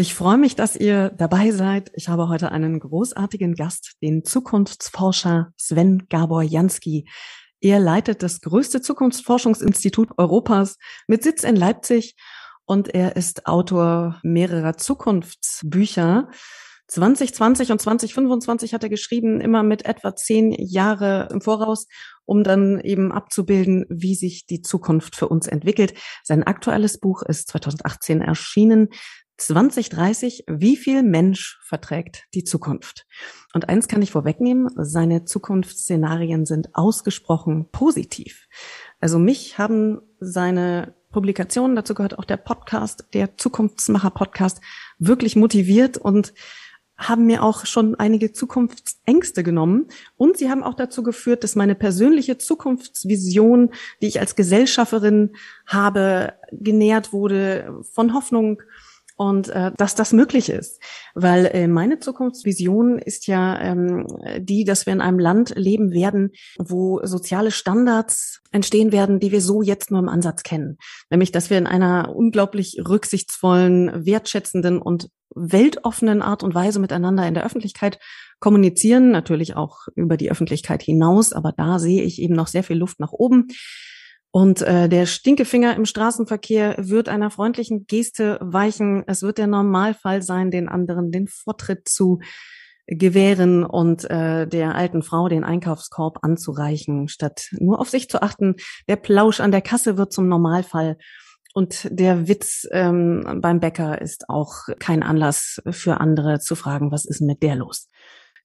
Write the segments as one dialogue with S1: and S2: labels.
S1: Ich freue mich, dass ihr dabei seid. Ich habe heute einen großartigen Gast, den Zukunftsforscher Sven Gabor Jansky. Er leitet das größte Zukunftsforschungsinstitut Europas mit Sitz in Leipzig und er ist Autor mehrerer Zukunftsbücher. 2020 und 2025 hat er geschrieben, immer mit etwa zehn Jahre im Voraus, um dann eben abzubilden, wie sich die Zukunft für uns entwickelt. Sein aktuelles Buch ist 2018 erschienen. 2030, wie viel Mensch verträgt die Zukunft? Und eins kann ich vorwegnehmen, seine Zukunftsszenarien sind ausgesprochen positiv. Also mich haben seine Publikationen, dazu gehört auch der Podcast, der Zukunftsmacher Podcast, wirklich motiviert und haben mir auch schon einige Zukunftsängste genommen. Und sie haben auch dazu geführt, dass meine persönliche Zukunftsvision, die ich als Gesellschafterin habe, genährt wurde von Hoffnung, und äh, dass das möglich ist. Weil äh, meine Zukunftsvision ist ja ähm, die, dass wir in einem Land leben werden, wo soziale Standards entstehen werden, die wir so jetzt nur im Ansatz kennen. Nämlich, dass wir in einer unglaublich rücksichtsvollen, wertschätzenden und weltoffenen Art und Weise miteinander in der Öffentlichkeit kommunizieren, natürlich auch über die Öffentlichkeit hinaus, aber da sehe ich eben noch sehr viel Luft nach oben. Und äh, der Stinkefinger im Straßenverkehr wird einer freundlichen Geste weichen. Es wird der Normalfall sein, den anderen den Vortritt zu gewähren und äh, der alten Frau den Einkaufskorb anzureichen, statt nur auf sich zu achten. Der Plausch an der Kasse wird zum Normalfall. Und der Witz ähm, beim Bäcker ist auch kein Anlass für andere zu fragen, was ist mit der los?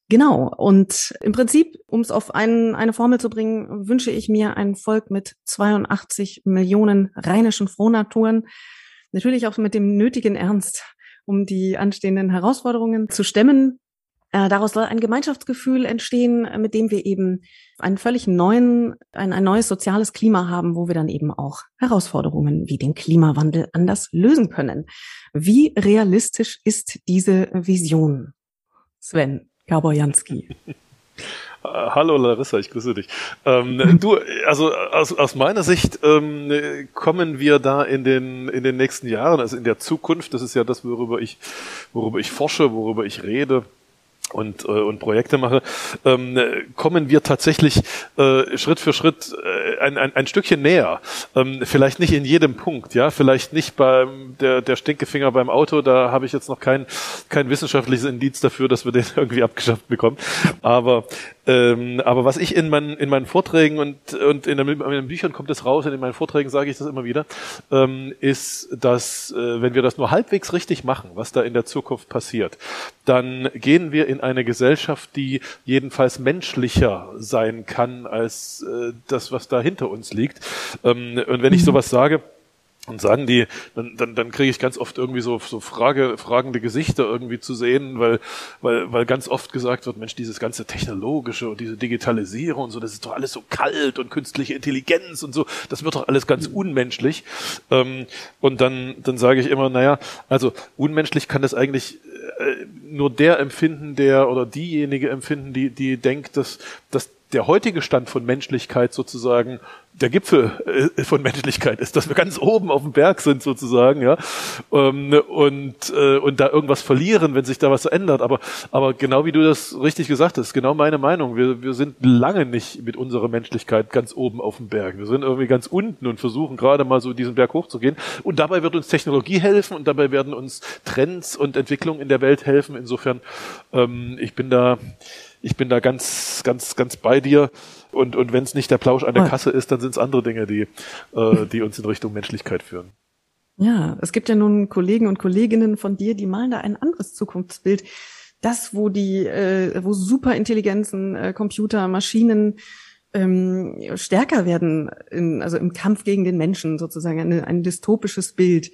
S1: Genau. Und im Prinzip, um es auf einen, eine Formel zu bringen, wünsche ich mir ein Volk mit 82 Millionen rheinischen Frohnaturen. Natürlich auch mit dem nötigen Ernst, um die anstehenden Herausforderungen zu stemmen. Äh, daraus soll ein Gemeinschaftsgefühl entstehen, mit dem wir eben einen völlig neuen, ein, ein neues soziales Klima haben, wo wir dann eben auch Herausforderungen wie den Klimawandel anders lösen können. Wie realistisch ist diese Vision? Sven. Jaborjanski.
S2: Hallo Larissa, ich grüße dich. Ähm, du, also aus, aus meiner Sicht ähm, kommen wir da in den in den nächsten Jahren, also in der Zukunft, das ist ja das, worüber ich worüber ich forsche, worüber ich rede, und, äh, und Projekte mache, ähm, kommen wir tatsächlich äh, Schritt für Schritt äh, ein, ein, ein Stückchen näher. Ähm, vielleicht nicht in jedem Punkt, ja, vielleicht nicht beim der, der Stinkefinger beim Auto, da habe ich jetzt noch kein, kein wissenschaftliches Indiz dafür, dass wir den irgendwie abgeschafft bekommen. Aber ähm, aber was ich in meinen, in meinen Vorträgen und, und in, den, in den Büchern kommt es raus, und in meinen Vorträgen sage ich das immer wieder, ähm, ist, dass äh, wenn wir das nur halbwegs richtig machen, was da in der Zukunft passiert, dann gehen wir in eine Gesellschaft, die jedenfalls menschlicher sein kann als äh, das, was da hinter uns liegt. Ähm, und wenn ich mhm. sowas sage, und sagen die, dann, dann, dann kriege ich ganz oft irgendwie so, so Frage, fragende Gesichter irgendwie zu sehen, weil, weil, weil ganz oft gesagt wird, Mensch, dieses ganze Technologische und diese Digitalisierung und so, das ist doch alles so kalt und künstliche Intelligenz und so, das wird doch alles ganz unmenschlich. Ähm, und dann, dann sage ich immer, naja, also unmenschlich kann das eigentlich äh, nur der empfinden, der oder diejenige empfinden, die, die denkt, dass, dass der heutige Stand von Menschlichkeit sozusagen der Gipfel äh, von Menschlichkeit ist, dass wir ganz oben auf dem Berg sind sozusagen, ja, ähm, und äh, und da irgendwas verlieren, wenn sich da was ändert. Aber aber genau wie du das richtig gesagt hast, genau meine Meinung. Wir wir sind lange nicht mit unserer Menschlichkeit ganz oben auf dem Berg. Wir sind irgendwie ganz unten und versuchen gerade mal so diesen Berg hochzugehen. Und dabei wird uns Technologie helfen und dabei werden uns Trends und Entwicklungen in der Welt helfen. Insofern, ähm, ich bin da ich bin da ganz, ganz, ganz bei dir. Und, und wenn es nicht der Plausch an der Kasse ist, dann sind es andere Dinge, die, äh, die uns in Richtung Menschlichkeit führen.
S1: Ja, es gibt ja nun Kollegen und Kolleginnen von dir, die malen da ein anderes Zukunftsbild. Das, wo die, äh, wo Superintelligenzen, äh, Computer, Maschinen ähm, stärker werden, in, also im Kampf gegen den Menschen sozusagen, ein, ein dystopisches Bild.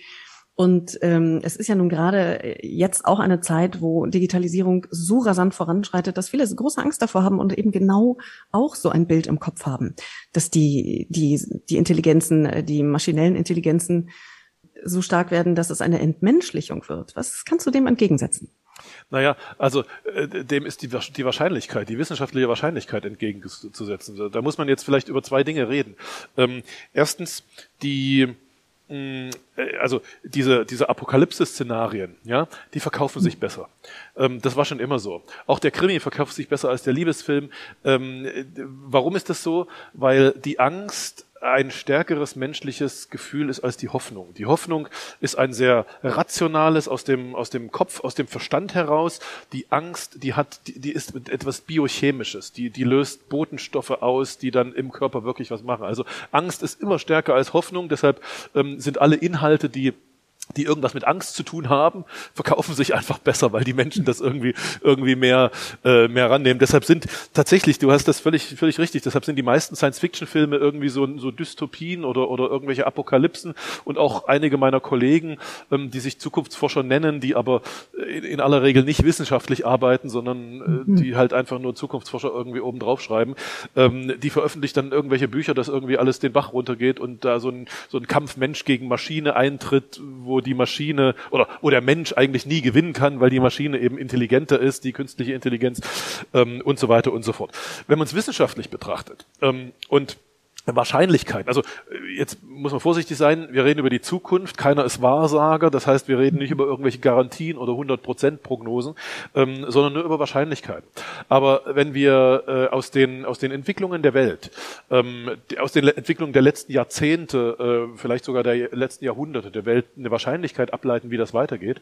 S1: Und ähm, es ist ja nun gerade jetzt auch eine Zeit, wo Digitalisierung so rasant voranschreitet, dass viele große Angst davor haben und eben genau auch so ein Bild im Kopf haben, dass die, die, die Intelligenzen, die maschinellen Intelligenzen so stark werden, dass es eine Entmenschlichung wird. Was kannst du dem entgegensetzen?
S2: Naja, also äh, dem ist die, die Wahrscheinlichkeit, die wissenschaftliche Wahrscheinlichkeit entgegenzusetzen. Da muss man jetzt vielleicht über zwei Dinge reden. Ähm, erstens, die äh, also diese, diese Apokalypse-Szenarien, ja, die verkaufen sich besser. Ähm, das war schon immer so. Auch der Krimi verkauft sich besser als der Liebesfilm. Ähm, warum ist das so? Weil die Angst ein stärkeres menschliches Gefühl ist als die Hoffnung. Die Hoffnung ist ein sehr rationales aus dem aus dem Kopf, aus dem Verstand heraus. Die Angst, die hat, die, die ist etwas biochemisches. Die die löst Botenstoffe aus, die dann im Körper wirklich was machen. Also Angst ist immer stärker als Hoffnung. Deshalb ähm, sind alle Inhalte, die die irgendwas mit Angst zu tun haben, verkaufen sich einfach besser, weil die Menschen das irgendwie irgendwie mehr äh, mehr rannehmen. Deshalb sind tatsächlich, du hast das völlig völlig richtig. Deshalb sind die meisten Science-Fiction-Filme irgendwie so so Dystopien oder oder irgendwelche Apokalypsen und auch einige meiner Kollegen, ähm, die sich Zukunftsforscher nennen, die aber in, in aller Regel nicht wissenschaftlich arbeiten, sondern äh, die halt einfach nur Zukunftsforscher irgendwie oben drauf schreiben, ähm, die veröffentlichen dann irgendwelche Bücher, dass irgendwie alles den Bach runtergeht und da so ein so ein Kampf Mensch gegen Maschine eintritt, wo die Maschine oder wo der Mensch eigentlich nie gewinnen kann, weil die Maschine eben intelligenter ist, die künstliche Intelligenz ähm, und so weiter und so fort. Wenn man es wissenschaftlich betrachtet ähm, und Wahrscheinlichkeit. Also äh, jetzt muss man vorsichtig sein, wir reden über die Zukunft, keiner ist Wahrsager, das heißt, wir reden nicht über irgendwelche Garantien oder 100% Prognosen, ähm, sondern nur über Wahrscheinlichkeit. Aber wenn wir äh, aus, den, aus den Entwicklungen der Welt, ähm, aus den Entwicklungen der letzten Jahrzehnte, äh, vielleicht sogar der letzten Jahrhunderte der Welt eine Wahrscheinlichkeit ableiten, wie das weitergeht,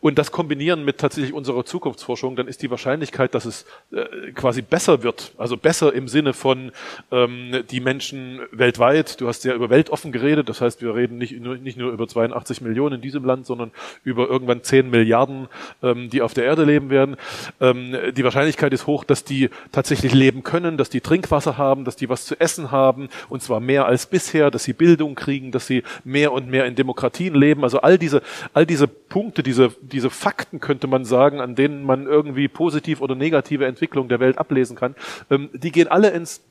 S2: und das kombinieren mit tatsächlich unserer Zukunftsforschung, dann ist die Wahrscheinlichkeit, dass es äh, quasi besser wird, also besser im Sinne von ähm, die Menschen Menschen weltweit. Du hast ja über weltoffen geredet. Das heißt, wir reden nicht, nur, nicht nur über 82 Millionen in diesem Land, sondern über irgendwann 10 Milliarden, ähm, die auf der Erde leben werden. Ähm, die Wahrscheinlichkeit ist hoch, dass die tatsächlich leben können, dass die Trinkwasser haben, dass die was zu essen haben, und zwar mehr als bisher, dass sie Bildung kriegen, dass sie mehr und mehr in Demokratien leben. Also all diese, all diese Punkte, diese, diese Fakten könnte man sagen, an denen man irgendwie positiv oder negative Entwicklung der Welt ablesen kann, ähm, die gehen alle ins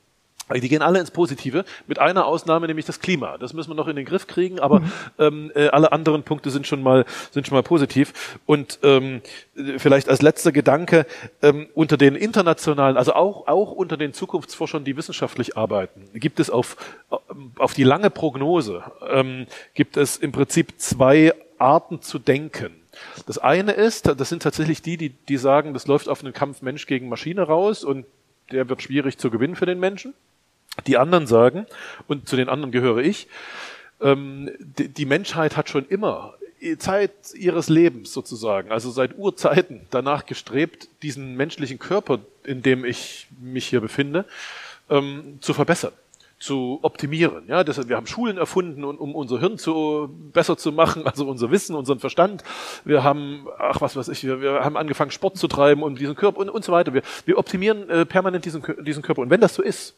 S2: die gehen alle ins Positive, mit einer Ausnahme, nämlich das Klima. Das müssen wir noch in den Griff kriegen, aber mhm. ähm, äh, alle anderen Punkte sind schon mal sind schon mal positiv. Und ähm, vielleicht als letzter Gedanke ähm, unter den internationalen, also auch auch unter den Zukunftsforschern, die wissenschaftlich arbeiten, gibt es auf auf die lange Prognose ähm, gibt es im Prinzip zwei Arten zu denken. Das eine ist, das sind tatsächlich die, die die sagen, das läuft auf einen Kampf Mensch gegen Maschine raus und der wird schwierig zu gewinnen für den Menschen. Die anderen sagen, und zu den anderen gehöre ich, ähm, die, die Menschheit hat schon immer Zeit ihres Lebens sozusagen, also seit Urzeiten danach gestrebt, diesen menschlichen Körper, in dem ich mich hier befinde, ähm, zu verbessern zu optimieren. Ja, deshalb, wir haben Schulen erfunden, um unser Hirn zu, besser zu machen, also unser Wissen, unseren Verstand. Wir haben, ach was weiß ich, wir, wir haben angefangen Sport zu treiben um diesen Körper und, und so weiter. Wir, wir optimieren äh, permanent diesen, diesen Körper. Und wenn das so ist,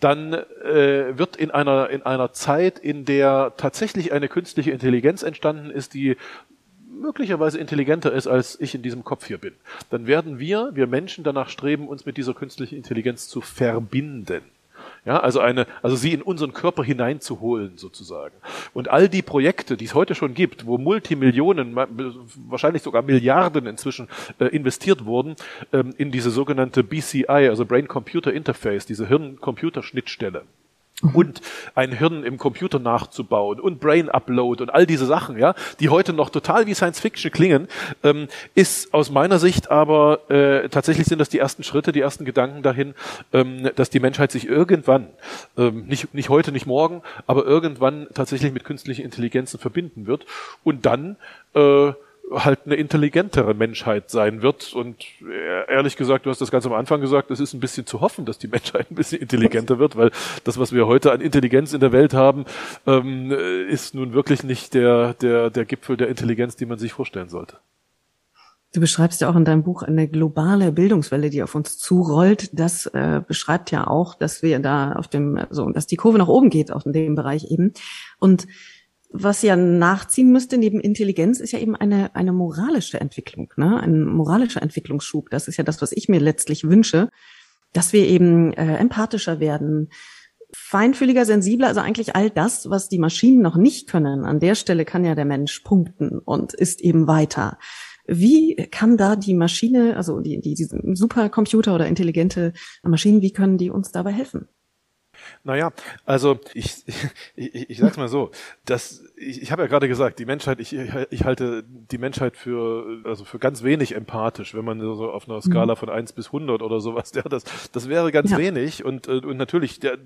S2: dann äh, wird in einer, in einer Zeit, in der tatsächlich eine künstliche Intelligenz entstanden ist, die möglicherweise intelligenter ist, als ich in diesem Kopf hier bin, dann werden wir, wir Menschen danach streben, uns mit dieser künstlichen Intelligenz zu verbinden. Ja, also eine, also sie in unseren Körper hineinzuholen sozusagen. Und all die Projekte, die es heute schon gibt, wo Multimillionen, wahrscheinlich sogar Milliarden inzwischen äh, investiert wurden ähm, in diese sogenannte BCI, also Brain Computer Interface, diese Hirn-Computer-Schnittstelle und ein Hirn im Computer nachzubauen und Brain Upload und all diese Sachen, ja, die heute noch total wie Science Fiction klingen, ähm, ist aus meiner Sicht aber äh, tatsächlich sind das die ersten Schritte, die ersten Gedanken dahin, ähm, dass die Menschheit sich irgendwann, ähm, nicht, nicht heute, nicht morgen, aber irgendwann tatsächlich mit künstlichen Intelligenzen verbinden wird und dann äh, halt eine intelligentere Menschheit sein wird. Und ehrlich gesagt, du hast das ganz am Anfang gesagt, es ist ein bisschen zu hoffen, dass die Menschheit ein bisschen intelligenter wird, weil das, was wir heute an Intelligenz in der Welt haben, ähm, ist nun wirklich nicht der, der, der Gipfel der Intelligenz, die man sich vorstellen sollte.
S1: Du beschreibst ja auch in deinem Buch eine globale Bildungswelle, die auf uns zurollt. Das äh, beschreibt ja auch, dass wir da auf dem, so, dass die Kurve nach oben geht, auch in dem Bereich eben. Und was ja nachziehen müsste neben Intelligenz, ist ja eben eine, eine moralische Entwicklung, ne? ein moralischer Entwicklungsschub. Das ist ja das, was ich mir letztlich wünsche, dass wir eben äh, empathischer werden, feinfühliger, sensibler, also eigentlich all das, was die Maschinen noch nicht können. An der Stelle kann ja der Mensch punkten und ist eben weiter. Wie kann da die Maschine, also die, die, diese Supercomputer oder intelligente Maschinen, wie können die uns dabei helfen?
S2: Naja, also ich, ich, ich sag's mal so, dass ich, ich habe ja gerade gesagt, die Menschheit, ich, ich halte die Menschheit für also für ganz wenig empathisch, wenn man so auf einer Skala mhm. von eins bis hundert oder sowas, ja, das, das wäre ganz ja. wenig und, äh, und natürlich der, der,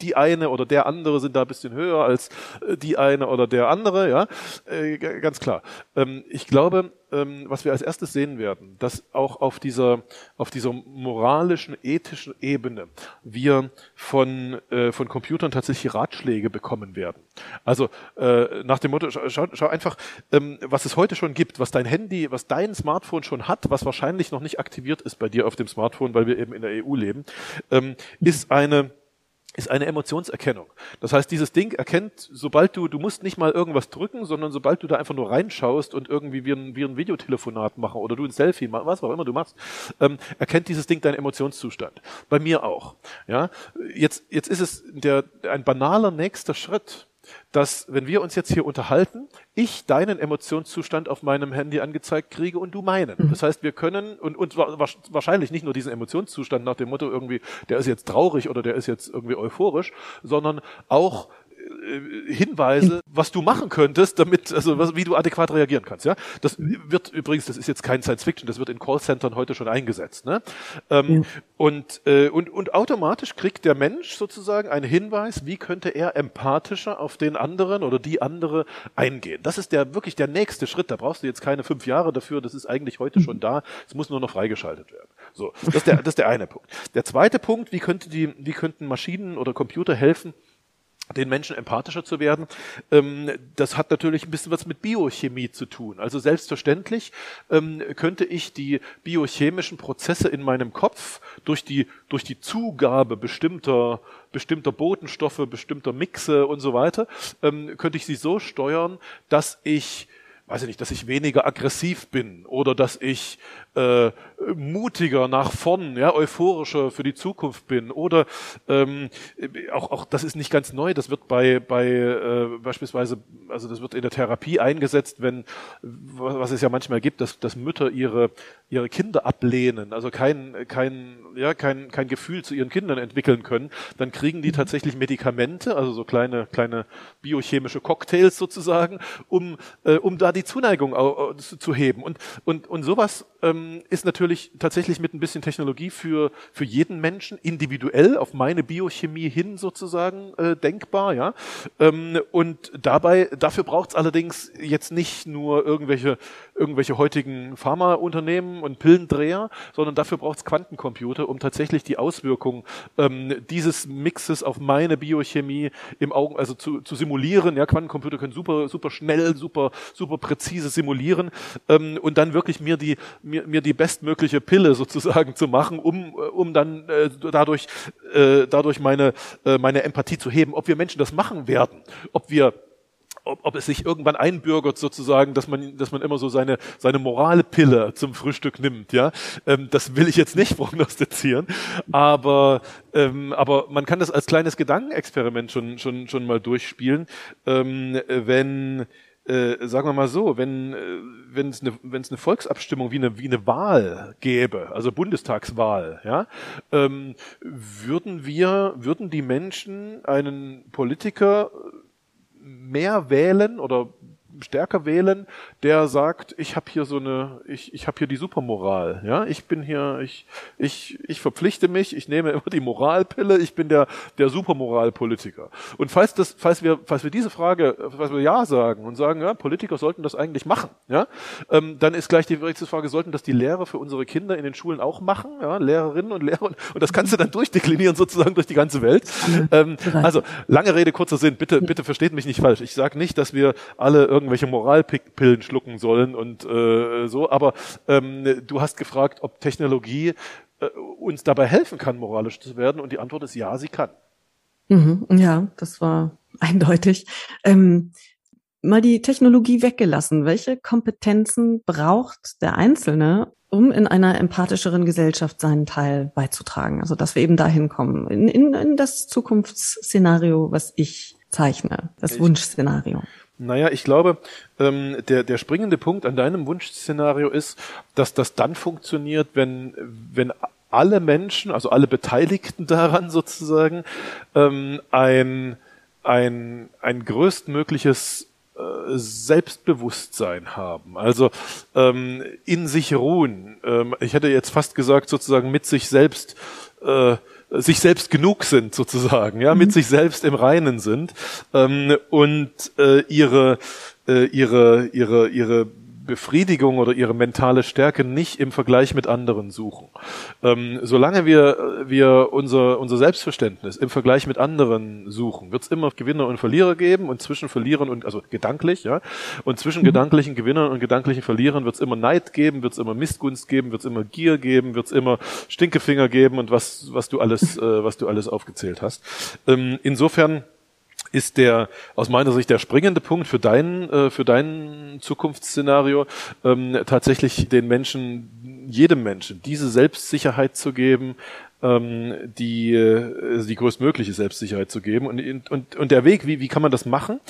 S2: die eine oder der andere sind da ein bisschen höher als äh, die eine oder der andere, ja, äh, ganz klar. Ähm, ich glaube, ähm, was wir als erstes sehen werden, dass auch auf dieser, auf dieser moralischen, ethischen Ebene wir von, äh, von Computern tatsächlich Ratschläge bekommen werden. Also nach dem Motto, schau, schau einfach, ähm, was es heute schon gibt, was dein Handy, was dein Smartphone schon hat, was wahrscheinlich noch nicht aktiviert ist bei dir auf dem Smartphone, weil wir eben in der EU leben, ist eine ist eine Emotionserkennung. Das heißt, dieses Ding erkennt, sobald du, du musst nicht mal irgendwas drücken, sondern sobald du da einfach nur reinschaust und irgendwie wie ein, wie ein Videotelefonat machen oder du ein Selfie machst, was auch immer du machst, ähm, erkennt dieses Ding deinen Emotionszustand. Bei mir auch. Ja, jetzt, jetzt ist es der, ein banaler nächster Schritt, dass, wenn wir uns jetzt hier unterhalten, ich deinen Emotionszustand auf meinem Handy angezeigt kriege und du meinen. Mhm. Das heißt, wir können, und, und wahrscheinlich nicht nur diesen Emotionszustand nach dem Motto irgendwie, der ist jetzt traurig oder der ist jetzt irgendwie euphorisch, sondern auch äh, Hinweise, was du machen könntest, damit, also was, wie du adäquat reagieren kannst. Ja, das wird übrigens, das ist jetzt kein Science Fiction, das wird in Callcentern heute schon eingesetzt. Ne? Ähm, ja. Und äh, und und automatisch kriegt der Mensch sozusagen einen Hinweis, wie könnte er empathischer auf den anderen oder die andere eingehen. Das ist der wirklich der nächste Schritt. Da brauchst du jetzt keine fünf Jahre dafür. Das ist eigentlich heute schon da. Es muss nur noch freigeschaltet werden. So, das ist der, das ist der eine Punkt. Der zweite Punkt: Wie könnte die, wie könnten Maschinen oder Computer helfen? Den Menschen empathischer zu werden. Ähm, das hat natürlich ein bisschen was mit Biochemie zu tun. Also selbstverständlich ähm, könnte ich die biochemischen Prozesse in meinem Kopf durch die, durch die Zugabe bestimmter, bestimmter Botenstoffe, bestimmter Mixe und so weiter, ähm, könnte ich sie so steuern, dass ich weiß ich nicht, dass ich weniger aggressiv bin oder dass ich äh, mutiger nach vorn, ja, euphorischer für die Zukunft bin oder ähm, auch, auch das ist nicht ganz neu, das wird bei, bei äh, beispielsweise, also das wird in der Therapie eingesetzt, wenn, was es ja manchmal gibt, dass, dass Mütter ihre, ihre Kinder ablehnen, also kein, kein, ja, kein, kein Gefühl zu ihren Kindern entwickeln können, dann kriegen die mhm. tatsächlich Medikamente, also so kleine, kleine biochemische Cocktails sozusagen, um, äh, um da die Zuneigung zu heben. Und, und, und sowas ähm, ist natürlich tatsächlich mit ein bisschen Technologie für, für jeden Menschen individuell auf meine Biochemie hin sozusagen äh, denkbar, ja. Ähm, und dabei, dafür braucht es allerdings jetzt nicht nur irgendwelche, irgendwelche heutigen Pharmaunternehmen und Pillendreher, sondern dafür braucht es Quantencomputer, um tatsächlich die Auswirkungen ähm, dieses Mixes auf meine Biochemie im Augen, also zu, zu simulieren. Ja, Quantencomputer können super, super schnell, super, super präzise simulieren ähm, und dann wirklich mir die, mir, mir die bestmögliche Pille sozusagen zu machen, um, äh, um dann äh, dadurch, äh, dadurch meine, äh, meine Empathie zu heben. Ob wir Menschen das machen werden, ob wir ob, ob es sich irgendwann einbürgert sozusagen, dass man, dass man immer so seine, seine Moralpille zum Frühstück nimmt, ja. Ähm, das will ich jetzt nicht prognostizieren, aber, ähm, aber man kann das als kleines Gedankenexperiment schon, schon, schon mal durchspielen, ähm, wenn, äh, sagen wir mal so, wenn äh, wenn es eine wenn eine Volksabstimmung wie eine wie eine Wahl gäbe, also Bundestagswahl, ja, ähm, würden wir würden die Menschen einen Politiker mehr wählen oder stärker wählen, der sagt, ich habe hier so eine, ich, ich habe hier die Supermoral, ja, ich bin hier, ich, ich, ich verpflichte mich, ich nehme immer die Moralpille, ich bin der, der Supermoralpolitiker. Und falls das, falls wir, falls wir diese Frage, falls wir ja sagen und sagen, ja, Politiker sollten das eigentlich machen, ja, ähm, dann ist gleich die nächste Frage, sollten das die Lehrer für unsere Kinder in den Schulen auch machen, ja, Lehrerinnen und Lehrer, und das kannst du dann durchdeklinieren sozusagen durch die ganze Welt. Ähm, also, lange Rede, kurzer Sinn, bitte, bitte versteht mich nicht falsch. Ich sage nicht, dass wir alle irgendwie irgendwelche Moralpillen schlucken sollen und äh, so. Aber ähm, du hast gefragt, ob Technologie äh, uns dabei helfen kann, moralisch zu werden. Und die Antwort ist ja, sie kann.
S1: Mhm, ja, das war eindeutig. Ähm, mal die Technologie weggelassen. Welche Kompetenzen braucht der Einzelne, um in einer empathischeren Gesellschaft seinen Teil beizutragen? Also, dass wir eben dahin kommen, in, in, in das Zukunftsszenario, was ich zeichne, das ich, Wunschszenario.
S2: Naja, ich glaube, ähm, der, der springende Punkt an deinem Wunschszenario ist, dass das dann funktioniert, wenn, wenn alle Menschen, also alle Beteiligten daran sozusagen, ähm, ein, ein, ein größtmögliches äh, Selbstbewusstsein haben, also ähm, in sich ruhen. Ähm, ich hätte jetzt fast gesagt, sozusagen mit sich selbst äh, sich selbst genug sind sozusagen, ja, mhm. mit sich selbst im Reinen sind ähm, und äh, ihre äh, ihre ihre ihre Befriedigung oder ihre mentale Stärke nicht im Vergleich mit anderen suchen. Ähm, solange wir, wir unser, unser Selbstverständnis im Vergleich mit anderen suchen, wird es immer Gewinner und Verlierer geben und zwischen Verlierern und, also gedanklich, ja, und zwischen mhm. gedanklichen Gewinnern und gedanklichen Verlierern wird es immer Neid geben, wird es immer Missgunst geben, wird es immer Gier geben, wird es immer Stinkefinger geben und was, was du alles, äh, was du alles aufgezählt hast. Ähm, insofern ist der aus meiner Sicht der springende Punkt für dein äh, für dein Zukunftsszenario ähm, tatsächlich den Menschen jedem Menschen diese Selbstsicherheit zu geben ähm, die äh, die größtmögliche Selbstsicherheit zu geben. Und und und der Weg wie wie kann man das machen?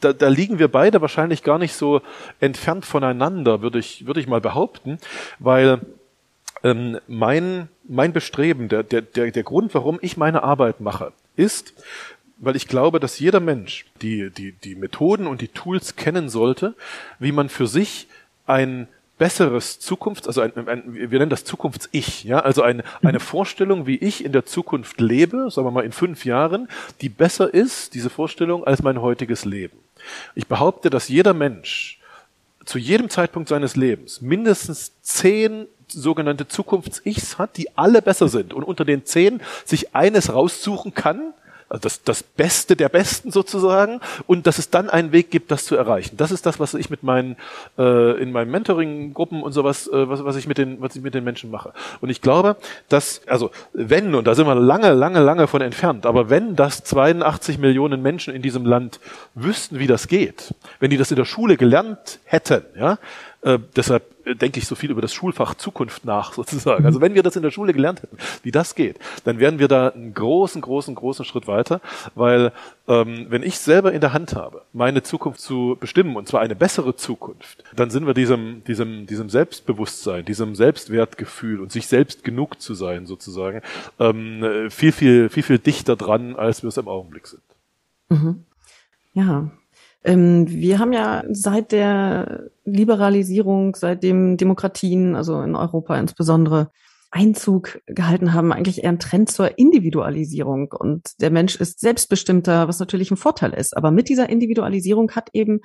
S2: Da, da liegen wir beide wahrscheinlich gar nicht so entfernt voneinander würde ich würde ich mal behaupten weil ähm, mein mein Bestreben der der der der Grund warum ich meine Arbeit mache ist weil ich glaube, dass jeder Mensch die, die, die Methoden und die Tools kennen sollte, wie man für sich ein besseres Zukunfts, also ein, ein, wir nennen das Zukunfts-Ich, ja, also eine, eine Vorstellung, wie ich in der Zukunft lebe, sagen wir mal in fünf Jahren, die besser ist, diese Vorstellung, als mein heutiges Leben. Ich behaupte, dass jeder Mensch zu jedem Zeitpunkt seines Lebens mindestens zehn sogenannte Zukunfts-Ichs hat, die alle besser sind und unter den zehn sich eines raussuchen kann, also das, das Beste der Besten sozusagen, und dass es dann einen Weg gibt, das zu erreichen. Das ist das, was ich mit meinen äh, in meinen Mentoring-Gruppen und sowas, äh, was, was ich mit den, was ich mit den Menschen mache. Und ich glaube, dass also wenn und da sind wir lange, lange, lange von entfernt, aber wenn das 82 Millionen Menschen in diesem Land wüssten, wie das geht, wenn die das in der Schule gelernt hätten, ja, äh, deshalb denke ich so viel über das Schulfach Zukunft nach, sozusagen. Also wenn wir das in der Schule gelernt hätten, wie das geht, dann wären wir da einen großen, großen, großen Schritt weiter, weil ähm, wenn ich selber in der Hand habe, meine Zukunft zu bestimmen, und zwar eine bessere Zukunft, dann sind wir diesem, diesem, diesem Selbstbewusstsein, diesem Selbstwertgefühl und sich selbst genug zu sein, sozusagen, ähm, viel, viel, viel, viel dichter dran, als wir es im Augenblick sind.
S1: Mhm. Ja, ähm, wir haben ja seit der Liberalisierung, seitdem Demokratien, also in Europa insbesondere, Einzug gehalten haben, eigentlich eher ein Trend zur Individualisierung. Und der Mensch ist selbstbestimmter, was natürlich ein Vorteil ist. Aber mit dieser Individualisierung hat eben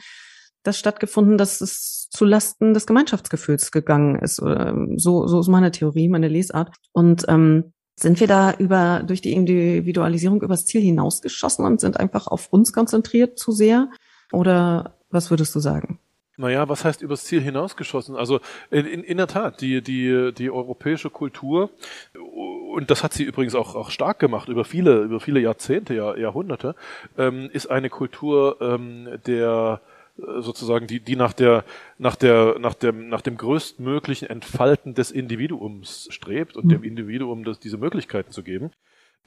S1: das stattgefunden, dass es zu Lasten des Gemeinschaftsgefühls gegangen ist. So, so ist meine Theorie, meine Lesart. Und ähm, sind wir da über durch die Individualisierung übers Ziel hinausgeschossen und sind einfach auf uns konzentriert zu sehr? Oder was würdest du sagen?
S2: Naja, was heißt übers Ziel hinausgeschossen? Also in, in, in der Tat, die, die, die europäische Kultur, und das hat sie übrigens auch, auch stark gemacht über viele, über viele Jahrzehnte, Jahr, Jahrhunderte, ähm, ist eine Kultur ähm, der äh, sozusagen die die nach der nach der nach dem nach dem größtmöglichen Entfalten des Individuums strebt und mhm. dem Individuum das, diese Möglichkeiten zu geben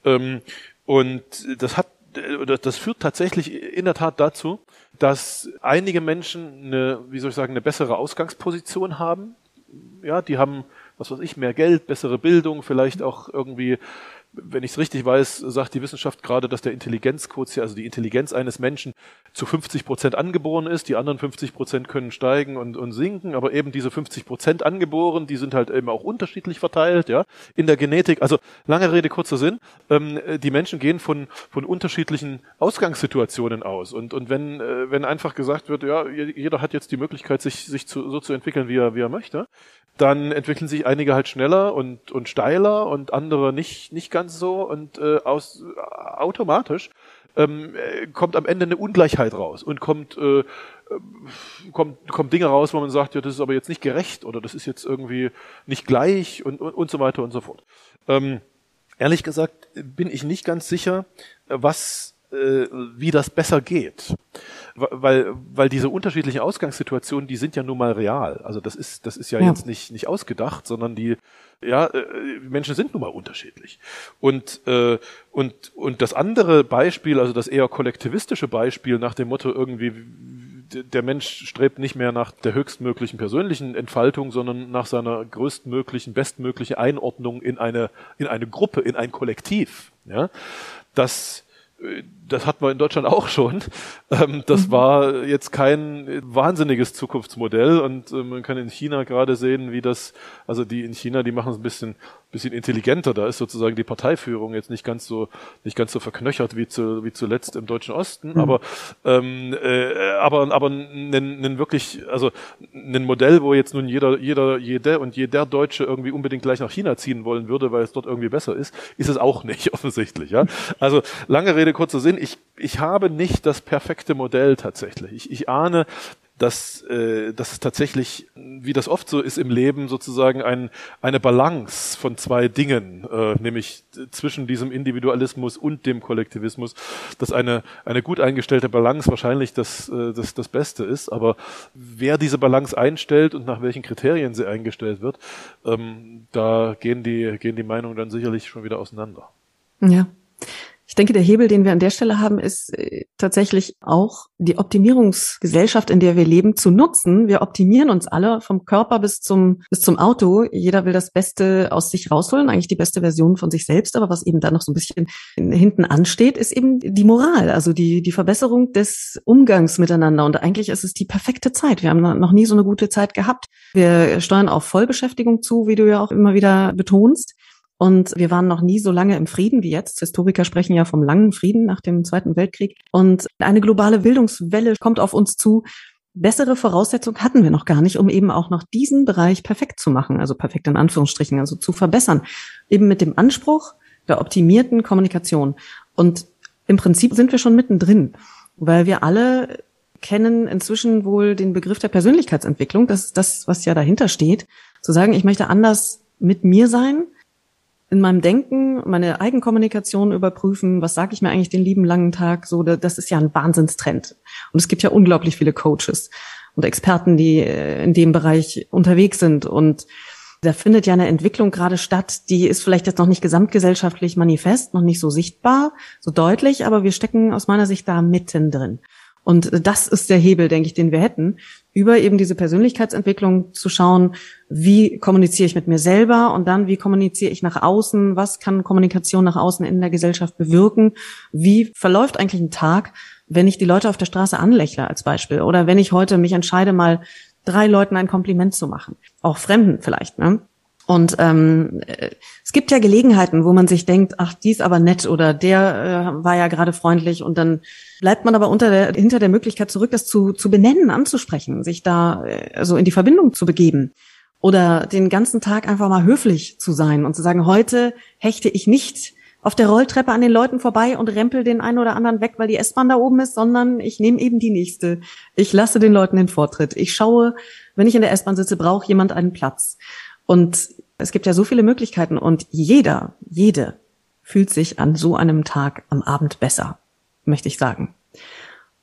S2: ähm, und das hat das führt tatsächlich in der Tat dazu, dass einige Menschen eine, wie soll ich sagen, eine bessere Ausgangsposition haben. Ja, die haben, was weiß ich, mehr Geld, bessere Bildung, vielleicht auch irgendwie wenn ich es richtig weiß, sagt die Wissenschaft gerade, dass der Intelligenzquotient, also die Intelligenz eines Menschen zu 50 Prozent angeboren ist. Die anderen 50 Prozent können steigen und, und sinken, aber eben diese 50 Prozent angeboren, die sind halt eben auch unterschiedlich verteilt, ja, in der Genetik. Also lange Rede, kurzer Sinn. Ähm, die Menschen gehen von, von unterschiedlichen Ausgangssituationen aus. Und, und wenn, äh, wenn einfach gesagt wird, ja, jeder hat jetzt die Möglichkeit, sich, sich zu, so zu entwickeln, wie er, wie er möchte, dann entwickeln sich einige halt schneller und, und steiler und andere nicht, nicht ganz so und äh, aus, äh, automatisch ähm, äh, kommt am Ende eine Ungleichheit raus und kommt, äh, äh, kommt, kommt Dinge raus, wo man sagt, ja, das ist aber jetzt nicht gerecht oder das ist jetzt irgendwie nicht gleich und, und, und so weiter und so fort. Ähm, ehrlich gesagt bin ich nicht ganz sicher, was, wie das besser geht weil, weil diese unterschiedlichen Ausgangssituationen, die sind ja nun mal real. Also das ist, das ist ja, ja. jetzt nicht, nicht ausgedacht, sondern die, ja, äh, Menschen sind nun mal unterschiedlich. Und, äh, und, und das andere Beispiel, also das eher kollektivistische Beispiel nach dem Motto irgendwie, der Mensch strebt nicht mehr nach der höchstmöglichen persönlichen Entfaltung, sondern nach seiner größtmöglichen, bestmöglichen Einordnung in eine, in eine Gruppe, in ein Kollektiv. Ja? Das das hat man in Deutschland auch schon. Ähm, das mhm. war jetzt kein wahnsinniges Zukunftsmodell und äh, man kann in China gerade sehen, wie das, also die in China, die machen es ein bisschen, bisschen intelligenter. Da ist sozusagen die Parteiführung jetzt nicht ganz so, nicht ganz so verknöchert wie zu, wie zuletzt im Deutschen Osten, mhm. aber, ähm, äh, aber, aber ein wirklich, also ein Modell, wo jetzt nun jeder, jeder, jeder und jeder Deutsche irgendwie unbedingt gleich nach China ziehen wollen würde, weil es dort irgendwie besser ist, ist es auch nicht offensichtlich. Ja, also lange Rede kurzer Sinn ich, ich habe nicht das perfekte Modell tatsächlich. Ich, ich ahne, dass, äh, dass es tatsächlich, wie das oft so ist im Leben, sozusagen ein, eine Balance von zwei Dingen, äh, nämlich zwischen diesem Individualismus und dem Kollektivismus, dass eine, eine gut eingestellte Balance wahrscheinlich das, äh, das, das Beste ist. Aber wer diese Balance einstellt und nach welchen Kriterien sie eingestellt wird, ähm, da gehen die, gehen die Meinungen dann sicherlich schon wieder auseinander.
S1: Ja. Ich denke, der Hebel, den wir an der Stelle haben, ist äh, tatsächlich auch die Optimierungsgesellschaft, in der wir leben, zu nutzen. Wir optimieren uns alle vom Körper bis zum, bis zum Auto. Jeder will das Beste aus sich rausholen, eigentlich die beste Version von sich selbst. Aber was eben da noch so ein bisschen hinten ansteht, ist eben die Moral, also die, die Verbesserung des Umgangs miteinander. Und eigentlich ist es die perfekte Zeit. Wir haben noch nie so eine gute Zeit gehabt. Wir steuern auf Vollbeschäftigung zu, wie du ja auch immer wieder betonst. Und wir waren noch nie so lange im Frieden wie jetzt. Historiker sprechen ja vom langen Frieden nach dem Zweiten Weltkrieg. Und eine globale Bildungswelle kommt auf uns zu. Bessere Voraussetzungen hatten wir noch gar nicht, um eben auch noch diesen Bereich perfekt zu machen, also perfekt in Anführungsstrichen, also zu verbessern. Eben mit dem Anspruch der optimierten Kommunikation. Und im Prinzip sind wir schon mittendrin, weil wir alle kennen inzwischen wohl den Begriff der Persönlichkeitsentwicklung. Das ist das, was ja dahinter steht. Zu sagen, ich möchte anders mit mir sein, in meinem Denken meine Eigenkommunikation überprüfen, was sage ich mir eigentlich den lieben langen Tag, so das ist ja ein Wahnsinnstrend. Und es gibt ja unglaublich viele Coaches und Experten, die äh, in dem Bereich unterwegs sind und da findet ja eine Entwicklung gerade statt, die ist vielleicht jetzt noch nicht gesamtgesellschaftlich manifest, noch nicht so sichtbar, so deutlich, aber wir stecken aus meiner Sicht da mittendrin. Und das ist der Hebel, denke ich, den wir hätten, über eben diese Persönlichkeitsentwicklung zu schauen, wie kommuniziere ich mit mir selber und dann, wie kommuniziere ich nach außen, was kann Kommunikation nach außen in der Gesellschaft bewirken, wie verläuft eigentlich ein Tag, wenn ich die Leute auf der Straße anlächle als Beispiel? Oder wenn ich heute mich entscheide, mal drei Leuten ein Kompliment zu machen, auch Fremden vielleicht, ne? Und ähm, es gibt ja Gelegenheiten, wo man sich denkt, ach, die ist aber nett oder der äh, war ja gerade freundlich. Und dann bleibt man aber unter der, hinter der Möglichkeit zurück, das zu, zu benennen, anzusprechen, sich da äh, so in die Verbindung zu begeben oder den ganzen Tag einfach mal höflich zu sein und zu sagen, heute hechte ich nicht auf der Rolltreppe an den Leuten vorbei und rempel den einen oder anderen weg, weil die S-Bahn da oben ist, sondern ich nehme eben die nächste. Ich lasse den Leuten den Vortritt. Ich schaue, wenn ich in der S-Bahn sitze, braucht jemand einen Platz. Und es gibt ja so viele Möglichkeiten und jeder, jede fühlt sich an so einem Tag am Abend besser, möchte ich sagen.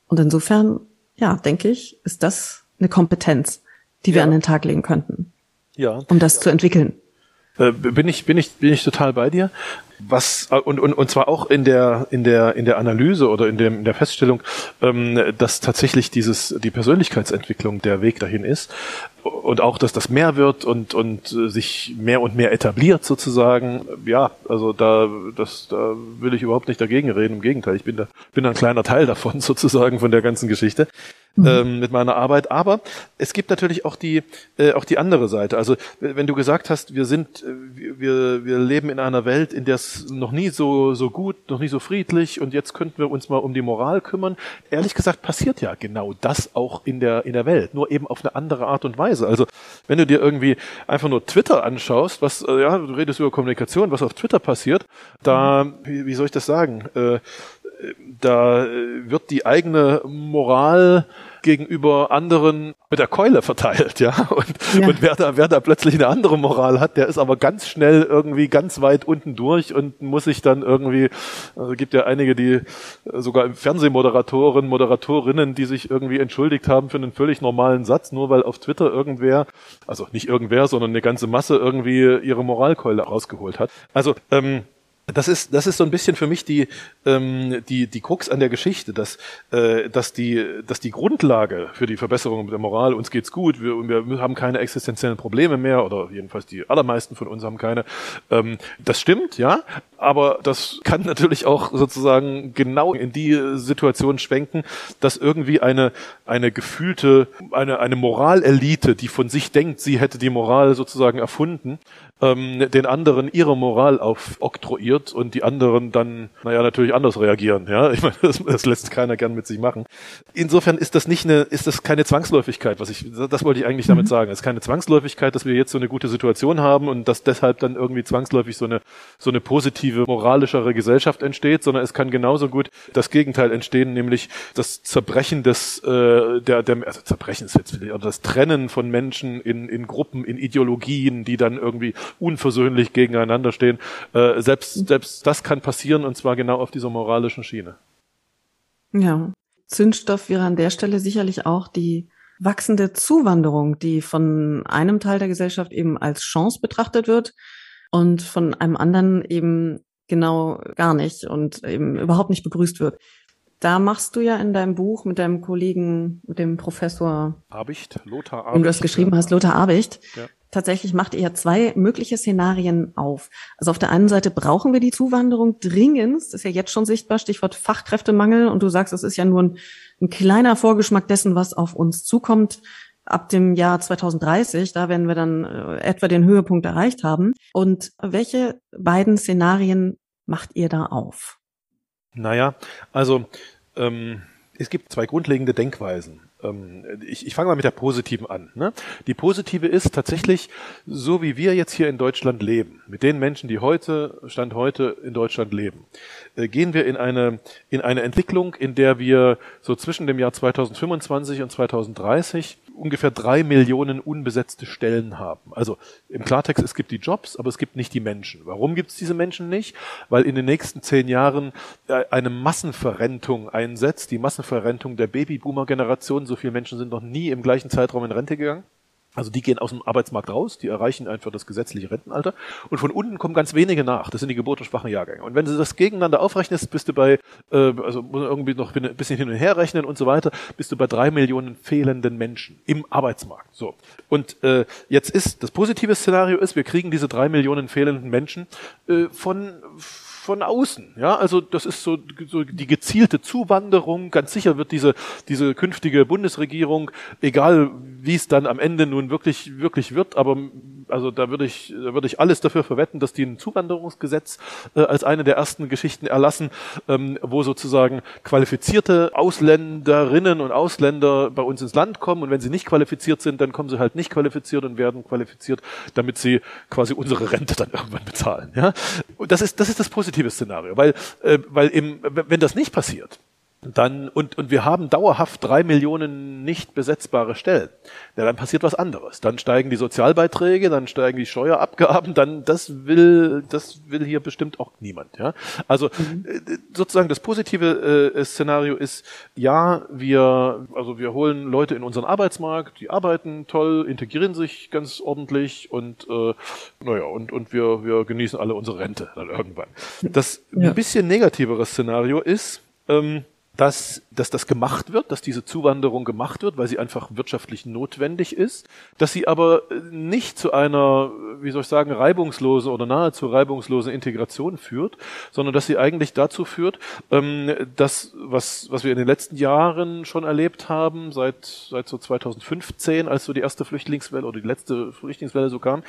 S1: Und insofern, ja, denke ich, ist das eine Kompetenz, die wir ja. an den Tag legen könnten. Ja. Um das zu entwickeln.
S2: Äh, bin ich, bin ich, bin ich total bei dir was und, und, und zwar auch in der in der in der Analyse oder in dem in der Feststellung, ähm, dass tatsächlich dieses die Persönlichkeitsentwicklung der Weg dahin ist und auch, dass das mehr wird und und äh, sich mehr und mehr etabliert sozusagen. Ja, also da das da will ich überhaupt nicht dagegen reden. Im Gegenteil, ich bin da bin ein kleiner Teil davon sozusagen von der ganzen Geschichte mhm. ähm, mit meiner Arbeit. Aber es gibt natürlich auch die äh, auch die andere Seite. Also wenn du gesagt hast, wir sind äh, wir wir leben in einer Welt, in der es noch nie so so gut, noch nie so friedlich und jetzt könnten wir uns mal um die Moral kümmern. Ehrlich gesagt passiert ja genau das auch in der in der Welt, nur eben auf eine andere Art und Weise. Also wenn du dir irgendwie einfach nur Twitter anschaust, was äh, ja du redest über Kommunikation, was auf Twitter passiert, da wie, wie soll ich das sagen? Äh, da äh, wird die eigene Moral gegenüber anderen mit der Keule verteilt, ja. Und, ja. und wer da, wer da plötzlich eine andere Moral hat, der ist aber ganz schnell irgendwie ganz weit unten durch und muss sich dann irgendwie, also gibt ja einige, die äh, sogar Fernsehmoderatoren, Moderatorinnen, die sich irgendwie entschuldigt haben für einen völlig normalen Satz, nur weil auf Twitter irgendwer, also nicht irgendwer, sondern eine ganze Masse irgendwie ihre Moralkeule rausgeholt hat. Also, ähm, das ist, das ist so ein bisschen für mich die, ähm, die, die Krux an der Geschichte, dass, äh, dass, die, dass die Grundlage für die Verbesserung der Moral, uns geht's gut, wir, wir haben keine existenziellen Probleme mehr, oder jedenfalls die allermeisten von uns haben keine. Ähm, das stimmt, ja, aber das kann natürlich auch sozusagen genau in die Situation schwenken, dass irgendwie eine, eine gefühlte, eine, eine Moralelite, die von sich denkt, sie hätte die Moral sozusagen erfunden, ähm, den anderen ihre Moral aufoktroyiert und die anderen dann, naja, natürlich anders reagieren. Ja, ich meine, das, das lässt keiner gern mit sich machen. Insofern ist das nicht eine, ist das keine Zwangsläufigkeit, was ich, das wollte ich eigentlich damit mhm. sagen. Es ist keine Zwangsläufigkeit, dass wir jetzt so eine gute Situation haben und dass deshalb dann irgendwie zwangsläufig so eine, so eine positive, moralischere Gesellschaft entsteht, sondern es kann genauso gut das Gegenteil entstehen, nämlich das Zerbrechen des, äh, der, der, also Zerbrechen ist jetzt, oder das Trennen von Menschen in, in Gruppen, in Ideologien, die dann irgendwie unversöhnlich gegeneinander stehen. Äh, selbst, selbst das kann passieren und zwar genau auf dieser moralischen Schiene.
S1: Ja. Zündstoff wäre an der Stelle sicherlich auch die wachsende Zuwanderung, die von einem Teil der Gesellschaft eben als Chance betrachtet wird und von einem anderen eben genau gar nicht und eben überhaupt nicht begrüßt wird. Da machst du ja in deinem Buch mit deinem Kollegen, mit dem Professor
S2: Abicht, Lothar
S1: Abicht. Und du das geschrieben hast, Lothar Abicht, ja tatsächlich macht ihr zwei mögliche Szenarien auf. Also auf der einen Seite brauchen wir die Zuwanderung dringend, das ist ja jetzt schon sichtbar, Stichwort Fachkräftemangel, und du sagst, es ist ja nur ein, ein kleiner Vorgeschmack dessen, was auf uns zukommt ab dem Jahr 2030, da werden wir dann äh, etwa den Höhepunkt erreicht haben. Und welche beiden Szenarien macht ihr da auf?
S2: Naja, also ähm, es gibt zwei grundlegende Denkweisen ich, ich fange mal mit der positiven an. Ne? Die positive ist tatsächlich, so wie wir jetzt hier in Deutschland leben, mit den Menschen, die heute, Stand heute in Deutschland leben, äh, gehen wir in eine, in eine Entwicklung, in der wir so zwischen dem Jahr 2025 und 2030 ungefähr drei Millionen unbesetzte Stellen haben. Also im Klartext, es gibt die Jobs, aber es gibt nicht die Menschen. Warum gibt es diese Menschen nicht? Weil in den nächsten zehn Jahren äh, eine Massenverrentung einsetzt, die Massenverrentung der Babyboomer-Generation. So viele Menschen sind noch nie im gleichen Zeitraum in Rente gegangen. Also die gehen aus dem Arbeitsmarkt raus, die erreichen einfach das gesetzliche Rentenalter und von unten kommen ganz wenige nach. Das sind die geburtenschwachen Jahrgänge. Und wenn du das gegeneinander aufrechnest, bist du bei, äh, also muss irgendwie noch ein bisschen hin und her rechnen und so weiter, bist du bei drei Millionen fehlenden Menschen im Arbeitsmarkt. So. Und äh, jetzt ist das positive Szenario ist, wir kriegen diese drei Millionen fehlenden Menschen äh, von von außen. Ja, also das ist so, so die gezielte Zuwanderung. Ganz sicher wird diese, diese künftige Bundesregierung, egal wie es dann am Ende nun wirklich, wirklich wird, aber also da würde ich, da würde ich alles dafür verwetten, dass die ein Zuwanderungsgesetz äh, als eine der ersten Geschichten erlassen, ähm, wo sozusagen qualifizierte Ausländerinnen und Ausländer bei uns ins Land kommen und wenn sie nicht qualifiziert sind, dann kommen sie halt nicht qualifiziert und werden qualifiziert, damit sie quasi unsere Rente dann irgendwann bezahlen. Ja, und das ist das ist das positive Szenario, weil äh, weil eben wenn das nicht passiert, dann und und wir haben dauerhaft drei Millionen nicht besetzbare Stellen. Ja, dann passiert was anderes. Dann steigen die Sozialbeiträge, dann steigen die Steuerabgaben, dann das will das will hier bestimmt auch niemand. Ja, also mhm. Äh, sozusagen das positive äh, Szenario ist ja wir also wir holen Leute in unseren Arbeitsmarkt, die arbeiten toll, integrieren sich ganz ordentlich und äh, naja und und wir wir genießen alle unsere Rente dann irgendwann. Das ja. ein bisschen negativere Szenario ist ähm, dass, dass das gemacht wird, dass diese Zuwanderung gemacht wird, weil sie einfach wirtschaftlich notwendig ist, dass sie aber nicht zu einer, wie soll ich sagen, reibungslosen oder nahezu reibungslosen Integration führt, sondern dass sie eigentlich dazu führt, ähm, dass was, was wir in den letzten Jahren schon erlebt haben, seit, seit so 2015, als so die erste Flüchtlingswelle oder die letzte Flüchtlingswelle so kam,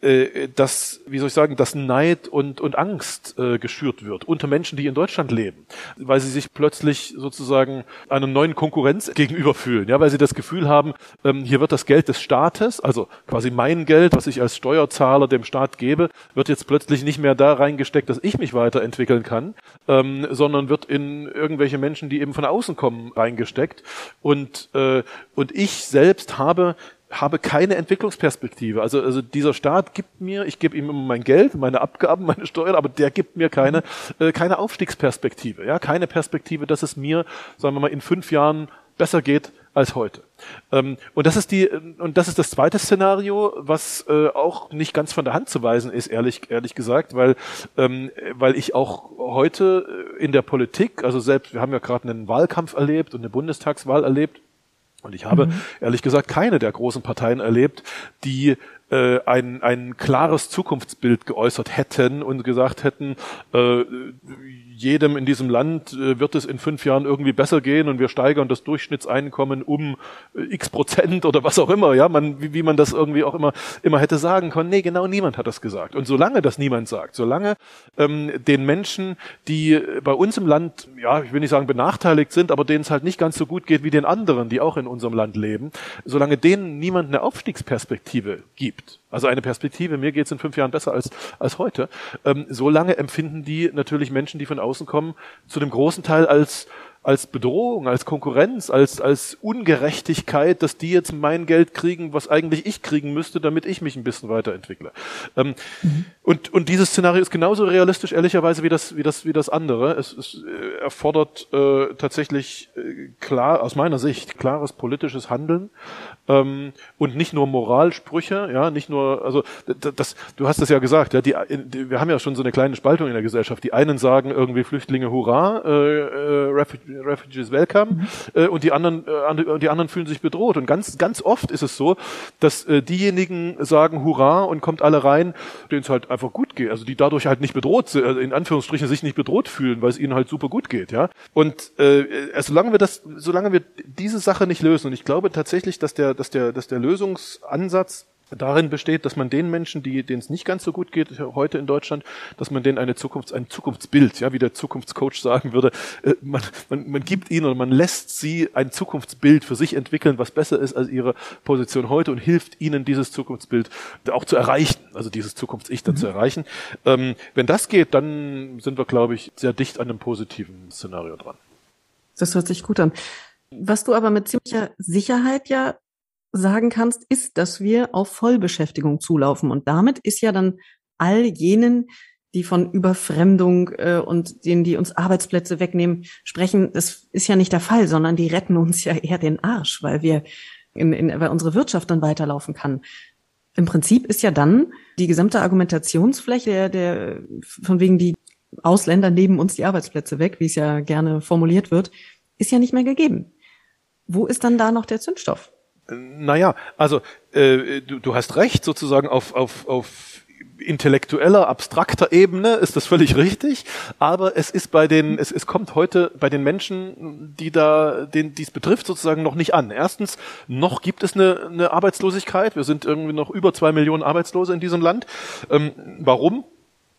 S2: äh, dass, wie soll ich sagen, dass Neid und, und Angst äh, geschürt wird unter Menschen, die in Deutschland leben, weil sie sich plötzlich sozusagen einer neuen Konkurrenz gegenüber fühlen, ja, weil sie das Gefühl haben, ähm, hier wird das Geld des Staates, also quasi mein Geld, was ich als Steuerzahler dem Staat gebe, wird jetzt plötzlich nicht mehr da reingesteckt, dass ich mich weiterentwickeln kann, ähm, sondern wird in irgendwelche Menschen, die eben von außen kommen, reingesteckt. Und, äh, und ich selbst habe habe keine Entwicklungsperspektive. Also, also dieser Staat gibt mir, ich gebe ihm immer mein Geld, meine Abgaben, meine Steuern, aber der gibt mir keine, äh, keine Aufstiegsperspektive, ja, keine Perspektive, dass es mir, sagen wir mal, in fünf Jahren besser geht als heute. Ähm, und das ist die und das ist das zweite Szenario, was äh, auch nicht ganz von der Hand zu weisen ist, ehrlich ehrlich gesagt, weil ähm, weil ich auch heute in der Politik, also selbst wir haben ja gerade einen Wahlkampf erlebt und eine Bundestagswahl erlebt. Und ich habe mhm. ehrlich gesagt keine der großen Parteien erlebt, die äh, ein, ein klares Zukunftsbild geäußert hätten und gesagt hätten, äh, jedem in diesem Land äh, wird es in fünf Jahren irgendwie besser gehen und wir steigern das Durchschnittseinkommen um äh, x Prozent oder was auch immer, ja, man, wie, wie man das irgendwie auch immer, immer hätte sagen können. Nee, genau niemand hat das gesagt. Und solange das niemand sagt, solange ähm, den Menschen, die bei uns im Land, ja, ich will nicht sagen benachteiligt sind, aber denen es halt nicht ganz so gut geht wie den anderen, die auch in unserem Land leben, solange denen niemand eine Aufstiegsperspektive gibt, also eine Perspektive, mir geht es in fünf Jahren besser als, als heute, ähm, so lange empfinden die natürlich Menschen, die von außen kommen, zu dem großen Teil als als Bedrohung, als Konkurrenz, als, als Ungerechtigkeit, dass die jetzt mein Geld kriegen, was eigentlich ich kriegen müsste, damit ich mich ein bisschen weiterentwickle. Ähm, mhm. und, und dieses Szenario ist genauso realistisch, ehrlicherweise, wie das, wie das, wie das andere. Es, es äh, erfordert äh, tatsächlich äh, klar, aus meiner Sicht, klares politisches Handeln ähm, und nicht nur Moralsprüche, ja, nicht nur, also das, das du hast es ja gesagt, ja, die, die, wir haben ja schon so eine kleine Spaltung in der Gesellschaft. Die einen sagen irgendwie Flüchtlinge, hurra, äh, äh, Refugees welcome mhm. äh, und die anderen äh, die anderen fühlen sich bedroht und ganz ganz oft ist es so, dass äh, diejenigen sagen hurra und kommt alle rein, denen es halt einfach gut geht, also die dadurch halt nicht bedroht sind, also in Anführungsstrichen sich nicht bedroht fühlen, weil es ihnen halt super gut geht, ja. Und äh, also solange wir das solange wir diese Sache nicht lösen und ich glaube tatsächlich, dass der dass der dass der Lösungsansatz darin besteht, dass man den Menschen, die denen es nicht ganz so gut geht heute in Deutschland, dass man denen eine Zukunft, ein Zukunftsbild, ja, wie der Zukunftscoach sagen würde, äh, man, man, man gibt ihnen oder man lässt sie ein Zukunftsbild für sich entwickeln, was besser ist als ihre Position heute und hilft ihnen dieses Zukunftsbild auch zu erreichen, also dieses Zukunfts-Ich dann mhm. zu erreichen. Ähm, wenn das geht, dann sind wir, glaube ich, sehr dicht an einem positiven Szenario dran.
S1: Das hört sich gut an. Was du aber mit ziemlicher Sicherheit ja sagen kannst, ist, dass wir auf Vollbeschäftigung zulaufen. Und damit ist ja dann all jenen, die von Überfremdung äh, und denen, die uns Arbeitsplätze wegnehmen, sprechen, das ist ja nicht der Fall, sondern die retten uns ja eher den Arsch, weil wir in, in, weil unsere Wirtschaft dann weiterlaufen kann. Im Prinzip ist ja dann die gesamte Argumentationsfläche der, der von wegen die Ausländer nehmen uns die Arbeitsplätze weg, wie es ja gerne formuliert wird, ist ja nicht mehr gegeben. Wo ist dann da noch der Zündstoff?
S2: Naja, also äh, du, du hast recht, sozusagen auf, auf, auf intellektueller, abstrakter Ebene ist das völlig richtig, aber es ist bei den, es, es kommt heute bei den Menschen, die da, den dies betrifft, sozusagen noch nicht an. Erstens, noch gibt es eine, eine Arbeitslosigkeit. Wir sind irgendwie noch über zwei Millionen Arbeitslose in diesem Land. Ähm, warum?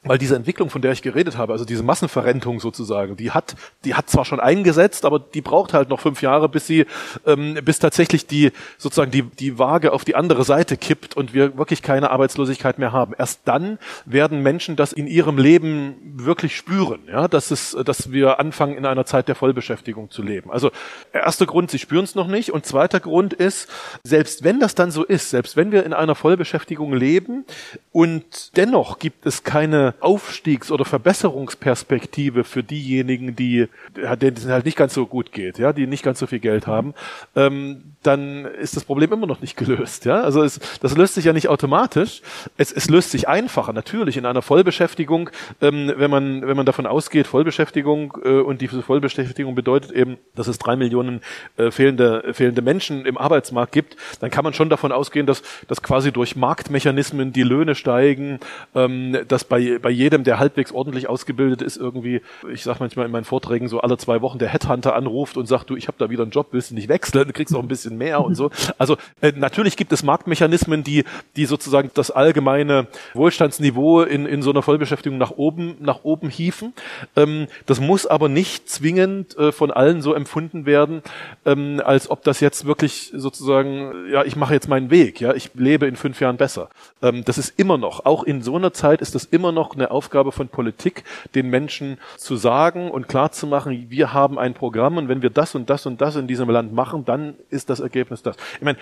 S2: Weil diese Entwicklung, von der ich geredet habe, also diese Massenverrentung sozusagen, die hat, die hat zwar schon eingesetzt, aber die braucht halt noch fünf Jahre, bis sie, ähm, bis tatsächlich die sozusagen die die Waage auf die andere Seite kippt und wir wirklich keine Arbeitslosigkeit mehr haben. Erst dann werden Menschen das in ihrem Leben wirklich spüren, ja, dass es, dass wir anfangen in einer Zeit der Vollbeschäftigung zu leben. Also erster Grund, sie spüren es noch nicht, und zweiter Grund ist, selbst wenn das dann so ist, selbst wenn wir in einer Vollbeschäftigung leben und dennoch gibt es keine Aufstiegs- oder Verbesserungsperspektive für diejenigen, die, denen es halt nicht ganz so gut geht, ja, die nicht ganz so viel Geld haben, ähm, dann ist das Problem immer noch nicht gelöst, ja. Also es, das löst sich ja nicht automatisch. Es, es löst sich einfacher, natürlich in einer Vollbeschäftigung, ähm, wenn man, wenn man davon ausgeht, Vollbeschäftigung äh, und diese Vollbeschäftigung bedeutet eben, dass es drei Millionen äh, fehlende, fehlende Menschen im Arbeitsmarkt gibt, dann kann man schon davon ausgehen, dass, dass quasi durch Marktmechanismen die Löhne steigen, ähm, dass bei, bei jedem, der halbwegs ordentlich ausgebildet ist, irgendwie, ich sag manchmal in meinen Vorträgen so alle zwei Wochen der Headhunter anruft und sagt, du, ich habe da wieder einen Job, willst du nicht wechseln, du kriegst auch ein bisschen mehr und so. Also äh, natürlich gibt es Marktmechanismen, die, die sozusagen das allgemeine Wohlstandsniveau in, in so einer Vollbeschäftigung nach oben, nach oben hieven. Ähm, das muss aber nicht zwingend äh, von allen so empfunden werden, ähm, als ob das jetzt wirklich sozusagen, ja, ich mache jetzt meinen Weg, ja, ich lebe in fünf Jahren besser. Ähm, das ist immer noch, auch in so einer Zeit ist das immer noch auch eine Aufgabe von Politik, den Menschen zu sagen und klarzumachen, wir haben ein Programm und wenn wir das und das und das in diesem Land machen, dann ist das Ergebnis das. Ich meine,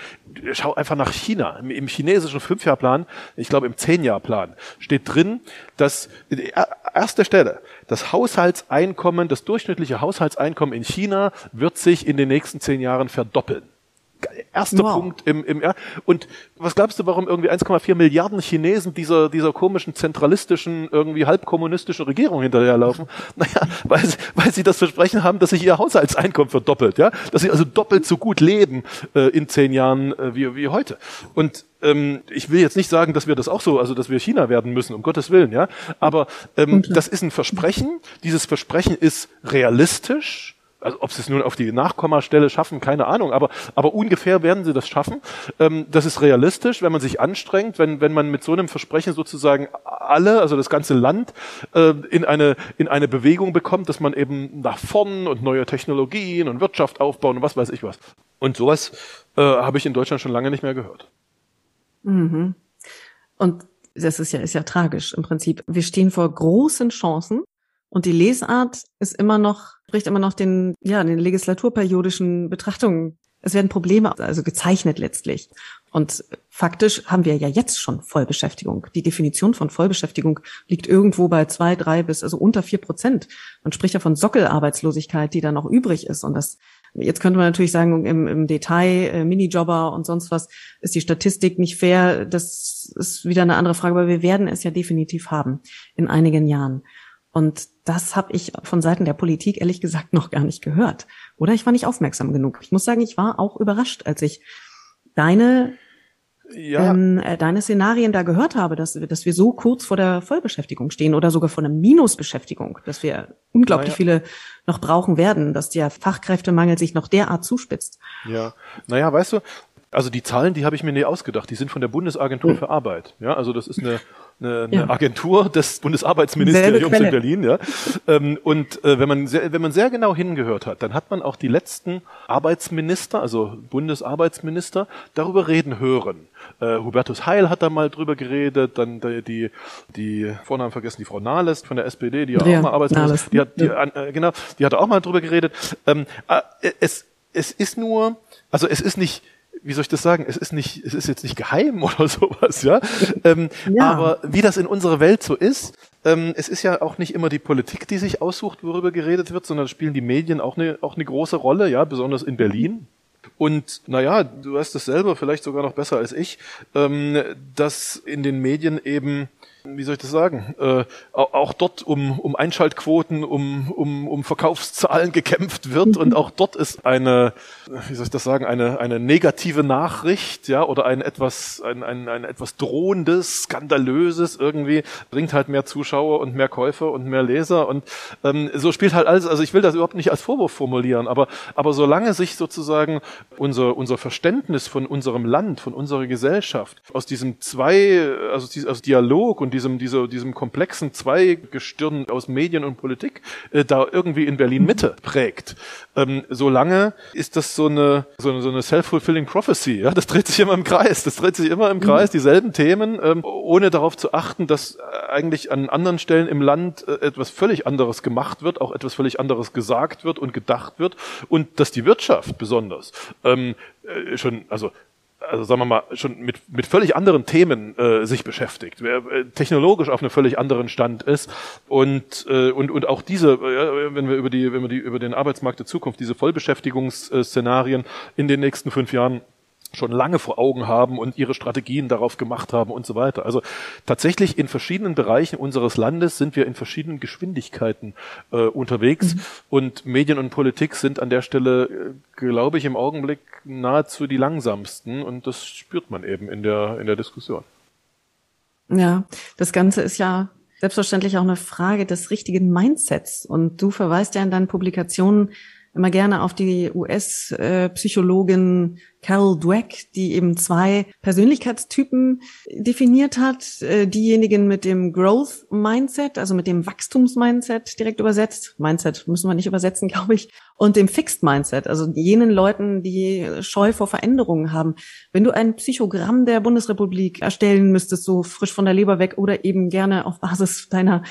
S2: schau einfach nach China. Im, chinesischen Fünfjahrplan, ich glaube im Zehnjahrplan, steht drin, dass erste Stelle, das Haushaltseinkommen, das durchschnittliche Haushaltseinkommen in China wird sich in den nächsten zehn Jahren verdoppeln. Erster wow. Punkt im, im ja. Und was glaubst du, warum irgendwie 1,4 Milliarden Chinesen dieser, dieser komischen zentralistischen, irgendwie halbkommunistischen Regierung hinterherlaufen? Naja, weil, sie, weil sie das Versprechen haben, dass sich ihr Haushaltseinkommen verdoppelt, ja? Dass sie also doppelt so gut leben äh, in zehn Jahren äh, wie, wie heute. Und ähm, ich will jetzt nicht sagen, dass wir das auch so, also dass wir China werden müssen, um Gottes Willen, ja. Aber ähm, das ist ein Versprechen. Dieses Versprechen ist realistisch also ob sie es nun auf die Nachkommastelle schaffen, keine Ahnung, aber, aber ungefähr werden sie das schaffen. Ähm, das ist realistisch, wenn man sich anstrengt, wenn, wenn man mit so einem Versprechen sozusagen alle, also das ganze Land, äh, in, eine, in eine Bewegung bekommt, dass man eben nach vorn und neue Technologien und Wirtschaft aufbauen und was weiß ich was. Und sowas äh, habe ich in Deutschland schon lange nicht mehr gehört.
S1: Mhm. Und das ist ja, ist ja tragisch im Prinzip. Wir stehen vor großen Chancen und die Lesart ist immer noch, spricht immer noch den, ja, den legislaturperiodischen Betrachtungen. Es werden Probleme, also gezeichnet letztlich. Und faktisch haben wir ja jetzt schon Vollbeschäftigung. Die Definition von Vollbeschäftigung liegt irgendwo bei zwei, drei bis also unter vier Prozent. Man spricht ja von Sockelarbeitslosigkeit, die da noch übrig ist. Und das, jetzt könnte man natürlich sagen, im, im Detail, äh, Minijobber und sonst was, ist die Statistik nicht fair. Das ist wieder eine andere Frage, aber wir werden es ja definitiv haben in einigen Jahren. Und das habe ich von Seiten der Politik ehrlich gesagt noch gar nicht gehört. Oder ich war nicht aufmerksam genug. Ich muss sagen, ich war auch überrascht, als ich deine ja. ähm, äh, deine Szenarien da gehört habe, dass, dass wir so kurz vor der Vollbeschäftigung stehen oder sogar vor einer Minusbeschäftigung, dass wir unglaublich naja. viele noch brauchen werden, dass der Fachkräftemangel sich noch derart zuspitzt.
S2: Ja, naja, weißt du, also die Zahlen, die habe ich mir nie ausgedacht, die sind von der Bundesagentur hm. für Arbeit. Ja, also das ist eine eine, eine ja. Agentur des Bundesarbeitsministeriums in Berlin, ja. Ähm, und äh, wenn man sehr, wenn man sehr genau hingehört hat, dann hat man auch die letzten Arbeitsminister, also Bundesarbeitsminister, darüber reden hören. Äh, Hubertus Heil hat da mal drüber geredet, dann die, die, die Vornamen vergessen, die Frau Nahles von der SPD, die ja, auch mal Arbeitsminister, die hat, die, äh, genau, die hat auch mal drüber geredet. Ähm, äh, es, es ist nur, also es ist nicht, wie soll ich das sagen? Es ist nicht, es ist jetzt nicht geheim oder sowas, ja. Ähm, ja. Aber wie das in unserer Welt so ist, ähm, es ist ja auch nicht immer die Politik, die sich aussucht, worüber geredet wird, sondern spielen die Medien auch eine, auch eine große Rolle, ja, besonders in Berlin. Und naja, du weißt es selber, vielleicht sogar noch besser als ich, ähm, dass in den Medien eben wie soll ich das sagen, äh, auch dort um, um Einschaltquoten, um, um, um Verkaufszahlen gekämpft wird und auch dort ist eine, wie soll ich das sagen, eine, eine negative Nachricht, ja, oder ein etwas, ein, ein, ein etwas drohendes, skandalöses irgendwie, bringt halt mehr Zuschauer und mehr Käufer und mehr Leser und ähm, so spielt halt alles, also ich will das überhaupt nicht als Vorwurf formulieren, aber, aber solange sich sozusagen unser, unser Verständnis von unserem Land, von unserer Gesellschaft aus diesem zwei, also aus Dialog und diesem, dieser, diesem komplexen Zweigestirn aus Medien und Politik äh, da irgendwie in Berlin Mitte prägt. Ähm, solange ist das so eine, so eine, so eine self-fulfilling prophecy. Ja? Das dreht sich immer im Kreis. Das dreht sich immer im Kreis, dieselben Themen, ähm, ohne darauf zu achten, dass äh, eigentlich an anderen Stellen im Land äh, etwas völlig anderes gemacht wird, auch etwas völlig anderes gesagt wird und gedacht wird und dass die Wirtschaft besonders ähm, äh, schon, also also sagen wir mal, schon mit, mit völlig anderen Themen äh, sich beschäftigt, wer äh, technologisch auf einem völlig anderen Stand ist. Und, äh, und, und auch diese, äh, wenn wir über die, wenn wir die über den Arbeitsmarkt der Zukunft, diese Vollbeschäftigungsszenarien in den nächsten fünf Jahren schon lange vor Augen haben und ihre Strategien darauf gemacht haben und so weiter. Also tatsächlich in verschiedenen Bereichen unseres Landes sind wir in verschiedenen Geschwindigkeiten äh, unterwegs mhm. und Medien und Politik sind an der Stelle, äh, glaube ich, im Augenblick nahezu die langsamsten und das spürt man eben in der, in der Diskussion.
S1: Ja, das Ganze ist ja selbstverständlich auch eine Frage des richtigen Mindsets und du verweist ja in deinen Publikationen immer gerne auf die US-Psychologin Carol Dweck, die eben zwei Persönlichkeitstypen definiert hat. Äh, diejenigen mit dem Growth Mindset, also mit dem Wachstums-Mindset direkt übersetzt. Mindset müssen wir nicht übersetzen, glaube ich. Und dem Fixed Mindset, also jenen Leuten, die Scheu vor Veränderungen haben. Wenn du ein Psychogramm der Bundesrepublik erstellen müsstest, so frisch von der Leber weg oder eben gerne auf Basis deiner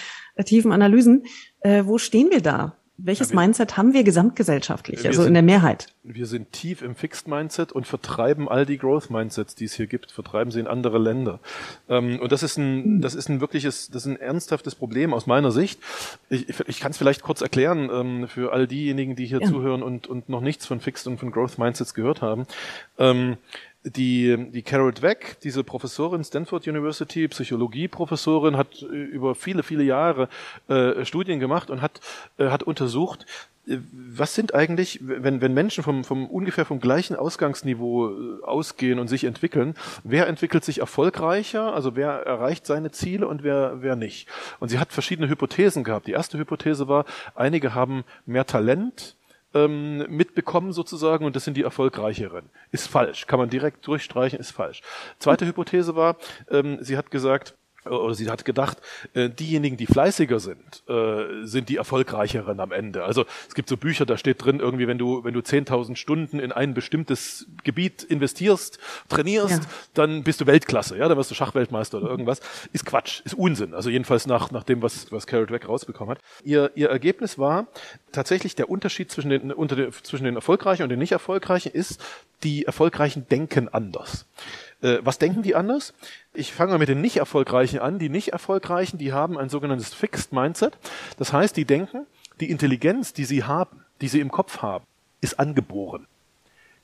S1: tiefen Analysen, äh, wo stehen wir da? Welches ja, wir, Mindset haben wir gesamtgesellschaftlich, wir also sind, in der Mehrheit?
S2: Wir sind tief im Fixed Mindset und vertreiben all die Growth Mindsets, die es hier gibt, vertreiben sie in andere Länder. Ähm, und das ist ein, das ist ein wirkliches, das ist ein ernsthaftes Problem aus meiner Sicht. Ich, ich kann es vielleicht kurz erklären ähm, für all diejenigen, die hier ja. zuhören und, und noch nichts von Fixed und von Growth Mindsets gehört haben. Die, die Carol Dweck, diese Professorin Stanford University, Psychologie-Professorin, hat äh, über viele, viele Jahre äh, Studien gemacht und hat, äh, hat untersucht, äh, was sind eigentlich, wenn, wenn Menschen vom, vom ungefähr vom gleichen Ausgangsniveau äh, ausgehen und sich entwickeln, wer entwickelt sich erfolgreicher, also wer erreicht seine Ziele und wer, wer nicht? Und sie hat verschiedene Hypothesen gehabt. Die erste Hypothese war, einige haben mehr Talent, ähm, mitbekommen sozusagen und das sind die erfolgreicheren. Ist falsch, kann man direkt durchstreichen, ist falsch. Zweite Hypothese war, ähm, sie hat gesagt, oder sie hat gedacht, äh, diejenigen, die fleißiger sind, äh, sind die erfolgreicheren am Ende. Also es gibt so Bücher, da steht drin, irgendwie, wenn du, wenn du 10.000 Stunden in ein bestimmtes Gebiet investierst, trainierst, ja. dann bist du Weltklasse, ja, dann wirst du Schachweltmeister oder irgendwas. Ist Quatsch, ist Unsinn. Also jedenfalls nach, nach dem, was, was Carol Dweck rausbekommen hat. Ihr, ihr Ergebnis war tatsächlich der Unterschied zwischen den, unter den, zwischen den Erfolgreichen und den nicht Erfolgreichen ist, die Erfolgreichen denken anders. Äh, was denken die anders? Ich fange mal mit den nicht Erfolgreichen an. Die nicht Erfolgreichen, die haben ein sogenanntes Fixed Mindset. Das heißt, die denken, die Intelligenz, die sie haben, die sie im Kopf haben, ist angeboren.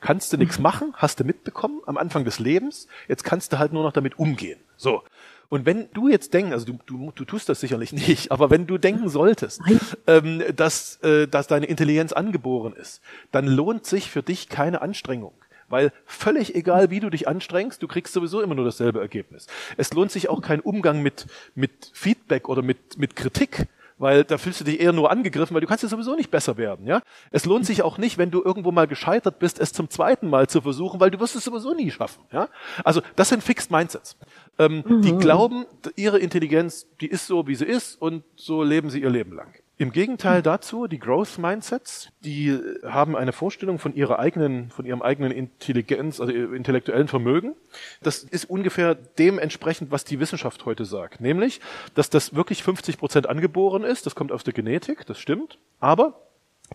S2: Kannst du nichts mhm. machen, hast du mitbekommen am Anfang des Lebens, jetzt kannst du halt nur noch damit umgehen. So. Und wenn du jetzt denkst, also du, du, du tust das sicherlich nicht, aber wenn du denken solltest, ähm, dass, äh, dass deine Intelligenz angeboren ist, dann lohnt sich für dich keine Anstrengung. Weil völlig egal, wie du dich anstrengst, du kriegst sowieso immer nur dasselbe Ergebnis. Es lohnt sich auch kein Umgang mit, mit Feedback oder mit, mit Kritik, weil da fühlst du dich eher nur angegriffen, weil du kannst ja sowieso nicht besser werden, ja. Es lohnt sich auch nicht, wenn du irgendwo mal gescheitert bist, es zum zweiten Mal zu versuchen, weil du wirst es sowieso nie schaffen, ja. Also das sind Fixed Mindsets. Ähm, mhm. Die glauben, ihre Intelligenz, die ist so, wie sie ist und so leben sie ihr Leben lang. Im Gegenteil dazu, die Growth Mindsets, die haben eine Vorstellung von ihrer eigenen, von ihrem eigenen Intelligenz, also intellektuellen Vermögen. Das ist ungefähr dementsprechend, was die Wissenschaft heute sagt. Nämlich, dass das wirklich 50 Prozent angeboren ist. Das kommt aus der Genetik, das stimmt. Aber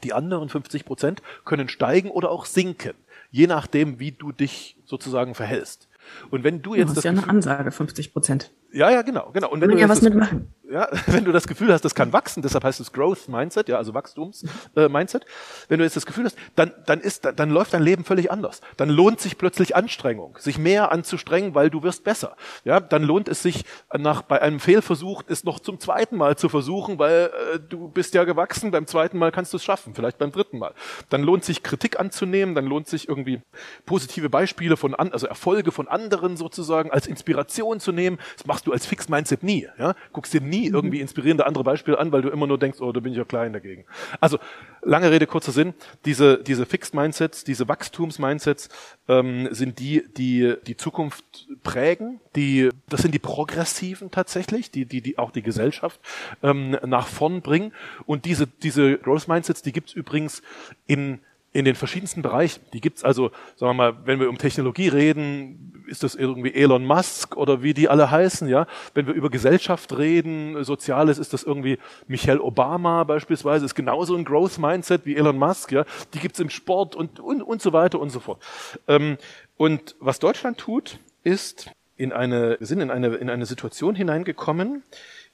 S2: die anderen 50 Prozent können steigen oder auch sinken. Je nachdem, wie du dich sozusagen verhältst. Und wenn du jetzt
S1: das, das ist ja eine Ansage, 50 Prozent.
S2: Ja, ja, genau, genau. Und wenn
S1: du
S2: ja
S1: was mitmachen.
S2: Ja, wenn du das Gefühl hast, das kann wachsen, deshalb heißt es Growth Mindset, ja, also Wachstums äh, Mindset. Wenn du jetzt das Gefühl hast, dann dann ist dann, dann läuft dein Leben völlig anders. Dann lohnt sich plötzlich Anstrengung, sich mehr anzustrengen, weil du wirst besser. Ja, dann lohnt es sich nach bei einem Fehlversuch es noch zum zweiten Mal zu versuchen, weil äh, du bist ja gewachsen, beim zweiten Mal kannst du es schaffen, vielleicht beim dritten Mal. Dann lohnt sich Kritik anzunehmen, dann lohnt sich irgendwie positive Beispiele von an, also Erfolge von anderen sozusagen als Inspiration zu nehmen. Das machst du als Fixed Mindset nie. Ja? Guckst dir nie mhm. irgendwie inspirierende andere Beispiele an, weil du immer nur denkst, oh, da bin ich ja klein dagegen. Also, lange Rede, kurzer Sinn. Diese, diese Fixed Mindsets, diese Wachstums-Mindsets ähm, sind die, die die Zukunft prägen. Die, das sind die progressiven tatsächlich, die, die, die auch die Gesellschaft ähm, nach vorn bringen. Und diese, diese Growth Mindsets, die gibt's übrigens in in den verschiedensten Bereichen. Die gibt's also, sagen wir mal, wenn wir um Technologie reden, ist das irgendwie Elon Musk oder wie die alle heißen, ja. Wenn wir über Gesellschaft reden, Soziales, ist das irgendwie Michelle Obama beispielsweise, ist genauso ein Growth Mindset wie Elon Musk, ja. Die gibt's im Sport und, und, und so weiter und so fort. Ähm, und was Deutschland tut, ist in eine, wir sind in eine, in eine Situation hineingekommen,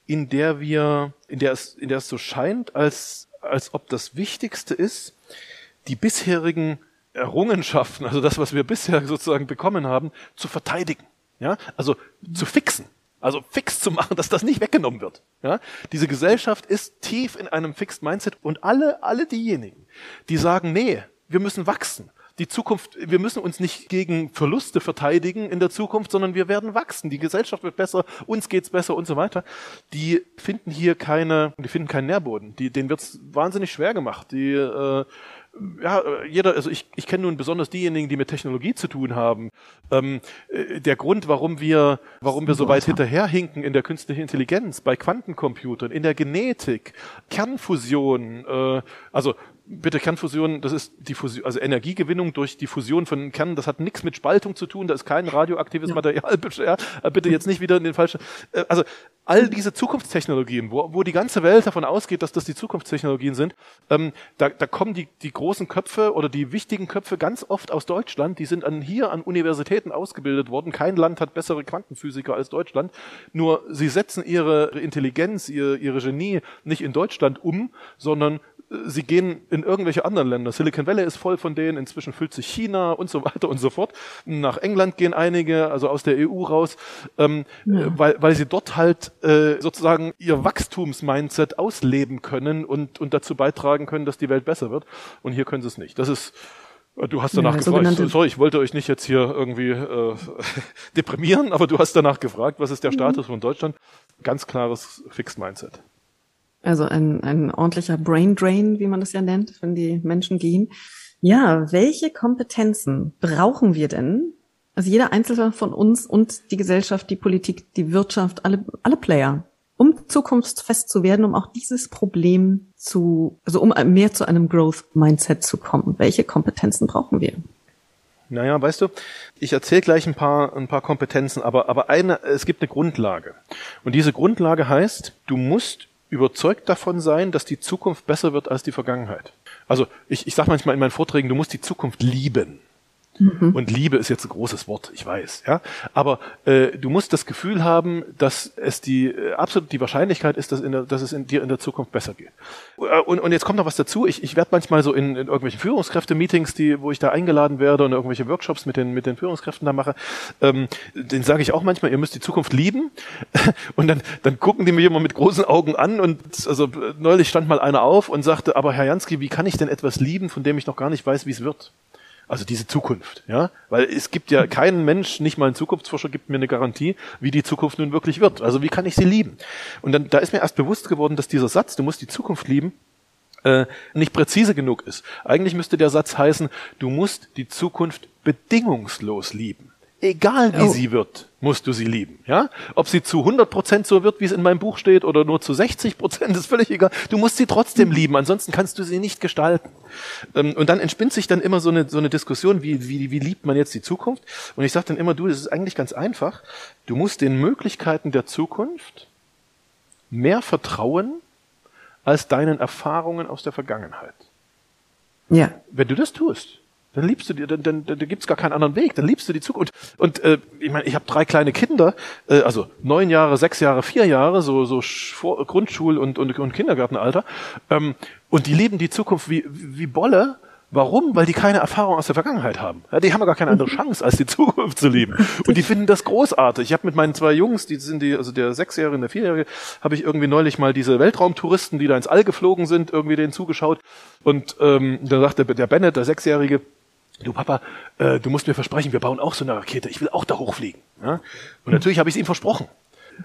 S2: in der wir, in der es, in der es so scheint, als, als ob das Wichtigste ist, die bisherigen Errungenschaften, also das, was wir bisher sozusagen bekommen haben, zu verteidigen. Ja, also zu fixen. Also fix zu machen, dass das nicht weggenommen wird. Ja, diese Gesellschaft ist tief in einem Fixed Mindset und alle, alle diejenigen, die sagen, nee, wir müssen wachsen. Die Zukunft, wir müssen uns nicht gegen Verluste verteidigen in der Zukunft, sondern wir werden wachsen. Die Gesellschaft wird besser, uns geht's besser und so weiter. Die finden hier keine, die finden keinen Nährboden. Die, denen wird's wahnsinnig schwer gemacht. Die äh, ja, jeder, also ich, ich kenne nun besonders diejenigen, die mit Technologie zu tun haben. Ähm, äh, der Grund, warum wir, warum wir so weit hinterherhinken in der künstlichen Intelligenz, bei Quantencomputern, in der Genetik, Kernfusion, äh, also bitte Kernfusion, das ist die Fusion, also Energiegewinnung durch die Fusion von Kernen, das hat nichts mit Spaltung zu tun, da ist kein radioaktives ja. Material, ja, bitte jetzt nicht wieder in den falschen, äh, also all diese Zukunftstechnologien, wo, wo die ganze Welt davon ausgeht, dass das die Zukunftstechnologien sind, ähm, da, da kommen die, die großen Köpfe oder die wichtigen Köpfe ganz oft aus Deutschland, die sind an, hier an Universitäten ausgebildet worden, kein Land hat bessere Quantenphysiker als Deutschland, nur sie setzen ihre Intelligenz, ihr, ihre Genie nicht in Deutschland um, sondern sie gehen in irgendwelche anderen Länder. Silicon Valley ist voll von denen, inzwischen füllt sich China und so weiter und so fort. Nach England gehen einige, also aus der EU raus, ähm, ja. weil, weil sie dort halt äh, sozusagen ihr Wachstumsmindset ausleben können und, und dazu beitragen können, dass die Welt besser wird. Und hier können sie es nicht. Das ist Du hast danach ja, gefragt, sorry, ich wollte euch nicht jetzt hier irgendwie äh, deprimieren, aber du hast danach gefragt, was ist der mhm. Status von Deutschland? Ganz klares Fixed Mindset.
S1: Also ein, ein ordentlicher Brain Drain, wie man das ja nennt, wenn die Menschen gehen. Ja, welche Kompetenzen brauchen wir denn? Also jeder Einzelne von uns und die Gesellschaft, die Politik, die Wirtschaft, alle, alle Player, um zukunftsfest zu werden, um auch dieses Problem zu, also um mehr zu einem Growth Mindset zu kommen. Welche Kompetenzen brauchen wir?
S2: Naja, weißt du, ich erzähle gleich ein paar, ein paar Kompetenzen, aber, aber eine, es gibt eine Grundlage. Und diese Grundlage heißt, du musst überzeugt davon sein, dass die Zukunft besser wird als die Vergangenheit. Also ich, ich sage manchmal in meinen Vorträgen, du musst die Zukunft lieben. Mhm. Und Liebe ist jetzt ein großes Wort, ich weiß, ja. Aber äh, du musst das Gefühl haben, dass es die äh, absolut die Wahrscheinlichkeit ist, dass, in der, dass es in dir in der Zukunft besser geht. Äh, und, und jetzt kommt noch was dazu. Ich, ich werde manchmal so in, in irgendwelchen Führungskräfte-Meetings, die, wo ich da eingeladen werde und irgendwelche Workshops mit den mit den Führungskräften da mache, ähm, den sage ich auch manchmal, ihr müsst die Zukunft lieben. und dann dann gucken die mir immer mit großen Augen an und also neulich stand mal einer auf und sagte, aber Herr Jansky, wie kann ich denn etwas lieben, von dem ich noch gar nicht weiß, wie es wird? Also diese Zukunft, ja, weil es gibt ja keinen Mensch, nicht mal ein Zukunftsforscher gibt mir eine Garantie, wie die Zukunft nun wirklich wird. Also wie kann ich sie lieben? Und dann da ist mir erst bewusst geworden, dass dieser Satz, du musst die Zukunft lieben, äh, nicht präzise genug ist. Eigentlich müsste der Satz heißen, du musst die Zukunft bedingungslos lieben. Egal wie oh. sie wird, musst du sie lieben. Ja, ob sie zu 100 Prozent so wird, wie es in meinem Buch steht, oder nur zu 60 Prozent, ist völlig egal. Du musst sie trotzdem mhm. lieben. Ansonsten kannst du sie nicht gestalten. Ähm, und dann entspinnt sich dann immer so eine so eine Diskussion, wie wie wie liebt man jetzt die Zukunft? Und ich sage dann immer, du, das ist eigentlich ganz einfach. Du musst den Möglichkeiten der Zukunft mehr vertrauen als deinen Erfahrungen aus der Vergangenheit. Ja. Wenn du das tust, dann liebst du die, dann, dann, dann gibt's gar keinen anderen Weg. Dann liebst du die Zukunft. Und, und äh, ich meine, ich habe drei kleine Kinder, äh, also neun Jahre, sechs Jahre, vier Jahre, so so Vor Grundschul- und, und, und Kindergartenalter. Ähm, und die leben die Zukunft wie wie Bolle. Warum? Weil die keine Erfahrung aus der Vergangenheit haben. Ja, die haben gar keine andere Chance, als die Zukunft zu leben. Und die finden das großartig. Ich habe mit meinen zwei Jungs, die sind die, also der Sechsjährige und der Vierjährige, habe ich irgendwie neulich mal diese Weltraumtouristen, die da ins All geflogen sind, irgendwie denen zugeschaut. Und ähm, da sagte der Bennett, der Sechsjährige, du Papa, äh, du musst mir versprechen, wir bauen auch so eine Rakete, ich will auch da hochfliegen. Ja? Und natürlich habe ich es ihm versprochen.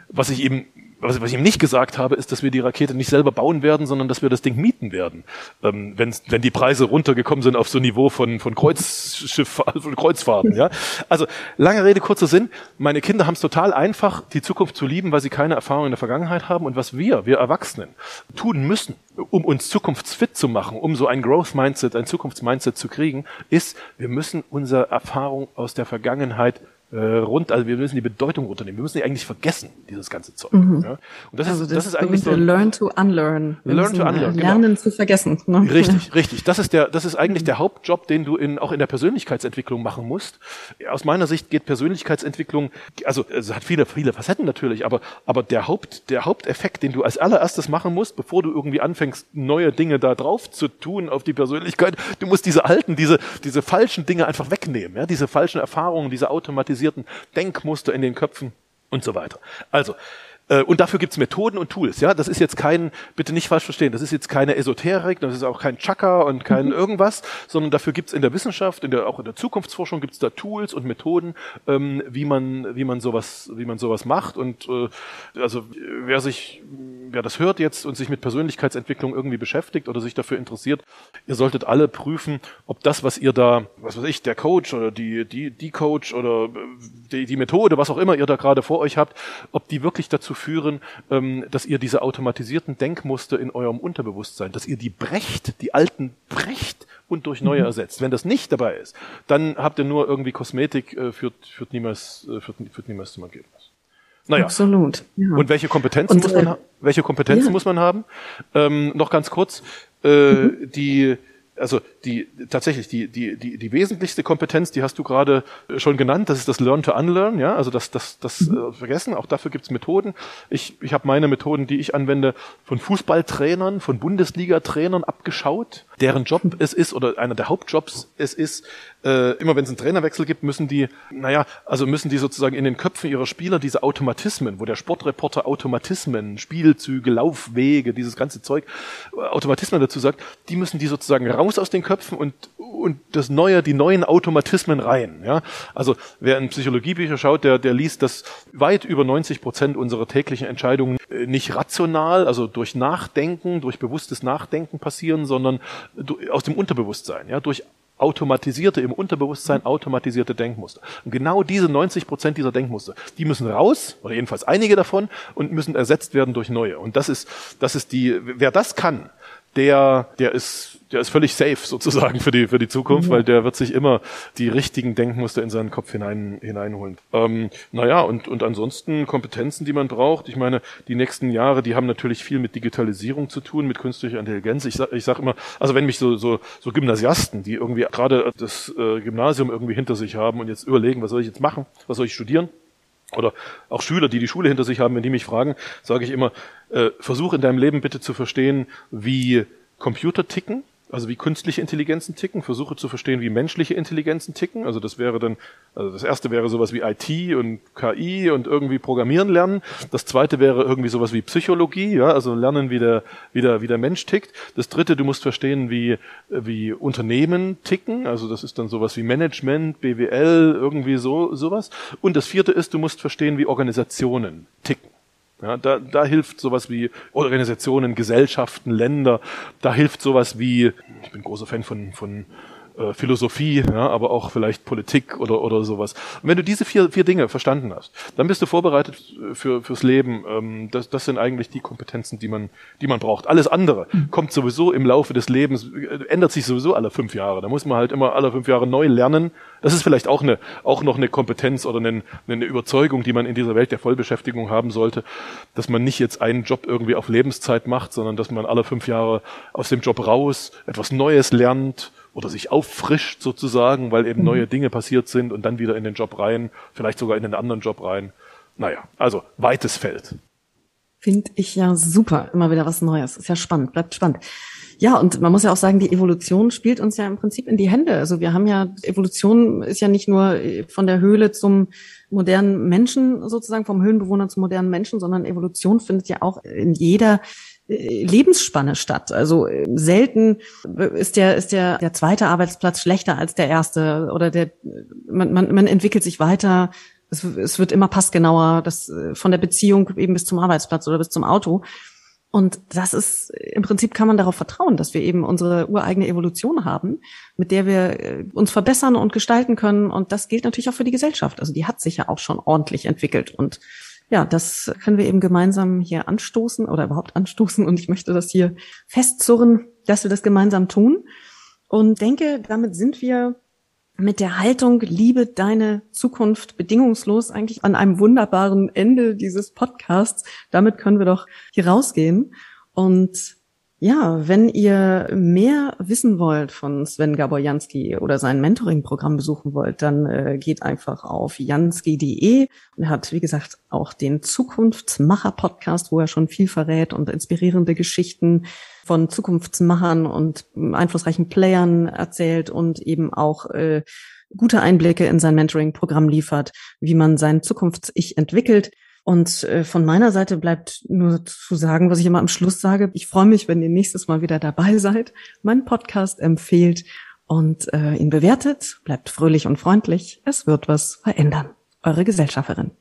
S2: Was ich ihm was, was ich ihm nicht gesagt habe, ist, dass wir die Rakete nicht selber bauen werden, sondern dass wir das Ding mieten werden. Ähm, wenn, wenn die Preise runtergekommen sind auf so Niveau von, von Kreuzschiff, von Kreuzfahrten, ja. Also, lange Rede, kurzer Sinn. Meine Kinder haben es total einfach, die Zukunft zu lieben, weil sie keine Erfahrung in der Vergangenheit haben. Und was wir, wir Erwachsenen, tun müssen, um uns zukunftsfit zu machen, um so ein Growth Mindset, ein Zukunftsmindset zu kriegen, ist, wir müssen unsere Erfahrung aus der Vergangenheit äh, rund, also wir müssen die Bedeutung runternehmen. Wir müssen die eigentlich vergessen, dieses ganze Zeug. Mhm. Ja? Und
S1: das also ist, das, das ist eigentlich so. Learn to unlearn.
S2: Wir learn to unlearn.
S1: Genau. Lernen zu vergessen.
S2: Ne? Richtig, richtig. Das ist der, das ist eigentlich der Hauptjob, den du in, auch in der Persönlichkeitsentwicklung machen musst. Aus meiner Sicht geht Persönlichkeitsentwicklung, also es hat viele, viele Facetten natürlich, aber, aber der Haupt, der Haupteffekt, den du als allererstes machen musst, bevor du irgendwie anfängst, neue Dinge da drauf zu tun auf die Persönlichkeit, du musst diese alten, diese, diese falschen Dinge einfach wegnehmen, ja, diese falschen Erfahrungen, diese automatisierten automatisierten Denkmuster in den Köpfen und so weiter. Also, äh, und dafür gibt's Methoden und Tools. Ja, das ist jetzt kein, bitte nicht falsch verstehen, das ist jetzt keine Esoterik, das ist auch kein Chakra und kein mhm. irgendwas, sondern dafür gibt's in der Wissenschaft, in der, auch in der Zukunftsforschung gibt's da Tools und Methoden, ähm, wie man, wie man sowas, wie man sowas macht. Und äh, also wer sich wer das hört jetzt und sich mit Persönlichkeitsentwicklung irgendwie beschäftigt oder sich dafür interessiert, ihr solltet alle prüfen, ob das, was ihr da, was weiß ich, der Coach oder die, die, die Coach oder die, die Methode, was auch immer ihr da gerade vor euch habt, ob die wirklich dazu führen, ähm, dass ihr diese automatisierten Denkmuster in eurem Unterbewusstsein, dass ihr die brecht, die alten brecht und durch neue mhm. ersetzt. Wenn das nicht dabei ist, dann habt ihr nur irgendwie Kosmetik, äh, führt, führt niemals, äh, führt, führt niemals zum Ergebnis. Naja.
S1: Absolut.
S2: Ja. Und welche Kompetenzen und, muss man, äh, welche Kompetenzen ja. muss man haben? Ähm, noch ganz kurz, äh, mhm. die also die tatsächlich die die die die wesentlichste Kompetenz, die hast du gerade schon genannt, das ist das Learn to Unlearn, ja, also das das das mhm. äh, vergessen. Auch dafür gibt's Methoden. Ich ich habe meine Methoden, die ich anwende, von Fußballtrainern, von Bundesliga-Trainern abgeschaut, deren Job es ist oder einer der Hauptjobs es ist, äh, immer wenn es einen Trainerwechsel gibt, müssen die, naja, also müssen die sozusagen in den Köpfen ihrer Spieler diese Automatismen, wo der Sportreporter Automatismen, Spielzüge, Laufwege, dieses ganze Zeug, Automatismen dazu sagt, die müssen die sozusagen raus aus den Köpfen und und das Neue, die neuen Automatismen rein. Ja? Also wer in Psychologiebücher schaut, der, der liest, dass weit über 90 Prozent unserer täglichen Entscheidungen äh, nicht rational, also durch Nachdenken, durch bewusstes Nachdenken passieren, sondern aus dem Unterbewusstsein, ja, durch automatisierte, im Unterbewusstsein automatisierte Denkmuster. Und genau diese 90 Prozent dieser Denkmuster, die müssen raus, oder jedenfalls einige davon, und müssen ersetzt werden durch neue. Und das ist, das ist die, wer das kann, der, der ist, der ist völlig safe sozusagen für die, für die Zukunft, mhm. weil der wird sich immer die richtigen Denkmuster in seinen Kopf hinein, hineinholen. Ähm, naja, und, und ansonsten Kompetenzen, die man braucht. Ich meine, die nächsten Jahre, die haben natürlich viel mit Digitalisierung zu tun, mit künstlicher Intelligenz. Ich sag, ich sag immer, also wenn mich so, so, so Gymnasiasten, die irgendwie gerade das äh, Gymnasium irgendwie hinter sich haben und jetzt überlegen, was soll ich jetzt machen? Was soll ich studieren? oder auch Schüler, die die Schule hinter sich haben, wenn die mich fragen, sage ich immer, äh, versuch in deinem Leben bitte zu verstehen, wie Computer ticken, also wie künstliche Intelligenzen ticken, versuche zu verstehen, wie menschliche Intelligenzen ticken. Also das wäre dann, also das erste wäre sowas wie IT und KI und irgendwie Programmieren lernen. Das zweite wäre irgendwie sowas wie Psychologie, ja, also lernen, wie der, wie der, wie der Mensch tickt. Das dritte, du musst verstehen, wie, wie Unternehmen ticken. Also das ist dann sowas wie Management, BWL, irgendwie so, sowas. Und das vierte ist, du musst verstehen, wie Organisationen ticken. Ja, da, da hilft sowas wie Organisationen, Gesellschaften, Länder, da hilft sowas wie, ich bin großer Fan von, von äh, Philosophie, ja, aber auch vielleicht Politik oder, oder sowas. Und wenn du diese vier, vier Dinge verstanden hast, dann bist du vorbereitet für, fürs Leben. Ähm, das, das sind eigentlich die Kompetenzen, die man, die man braucht. Alles andere mhm. kommt sowieso im Laufe des Lebens, äh, ändert sich sowieso alle fünf Jahre. Da muss man halt immer alle fünf Jahre neu lernen. Das ist vielleicht auch eine, auch noch eine Kompetenz oder eine, eine Überzeugung, die man in dieser Welt der Vollbeschäftigung haben sollte, dass man nicht jetzt einen Job irgendwie auf Lebenszeit macht, sondern dass man alle fünf Jahre aus dem Job raus etwas Neues lernt, oder sich auffrischt sozusagen, weil eben mhm. neue Dinge passiert sind und dann wieder in den Job rein, vielleicht sogar in den anderen Job rein. Naja, also weites Feld.
S1: Finde ich ja super. Immer wieder was Neues. Ist ja spannend, bleibt spannend. Ja, und man muss ja auch sagen, die Evolution spielt uns ja im Prinzip in die Hände. Also wir haben ja, Evolution ist ja nicht nur von der Höhle zum modernen Menschen sozusagen, vom Höhlenbewohner zum modernen Menschen, sondern Evolution findet ja auch in jeder Lebensspanne statt. Also selten ist der ist der der zweite Arbeitsplatz schlechter als der erste oder der man man, man entwickelt sich weiter. Es, es wird immer passgenauer, das von der Beziehung eben bis zum Arbeitsplatz oder bis zum Auto. Und das ist im Prinzip kann man darauf vertrauen, dass wir eben unsere ureigene Evolution haben, mit der wir äh, uns verbessern und gestalten können. Und das gilt natürlich auch für die Gesellschaft. Also die hat sich ja auch schon ordentlich entwickelt und ja, das können wir eben gemeinsam hier anstoßen oder überhaupt anstoßen. Und ich möchte das hier festzurren, dass wir das gemeinsam tun. Und denke, damit sind wir mit der Haltung, liebe deine Zukunft bedingungslos eigentlich an einem wunderbaren Ende dieses Podcasts. Damit können wir doch hier rausgehen. Und ja, wenn ihr mehr wissen wollt von Sven Gaborjanski oder sein Mentoring-Programm besuchen wollt, dann äh, geht einfach auf jansky.de er hat, wie gesagt, auch den Zukunftsmacher-Podcast, wo er schon viel verrät und inspirierende Geschichten von Zukunftsmachern und einflussreichen Playern erzählt und eben auch äh, gute Einblicke in sein Mentoring-Programm liefert, wie man sein Zukunfts-Ich entwickelt. Und äh, von meiner Seite bleibt nur zu sagen, was ich immer am Schluss sage. Ich freue mich, wenn ihr nächstes Mal wieder dabei seid, meinen Podcast empfehlt und äh, ihn bewertet. Bleibt fröhlich und freundlich. Es wird was verändern. Eure Gesellschafterin.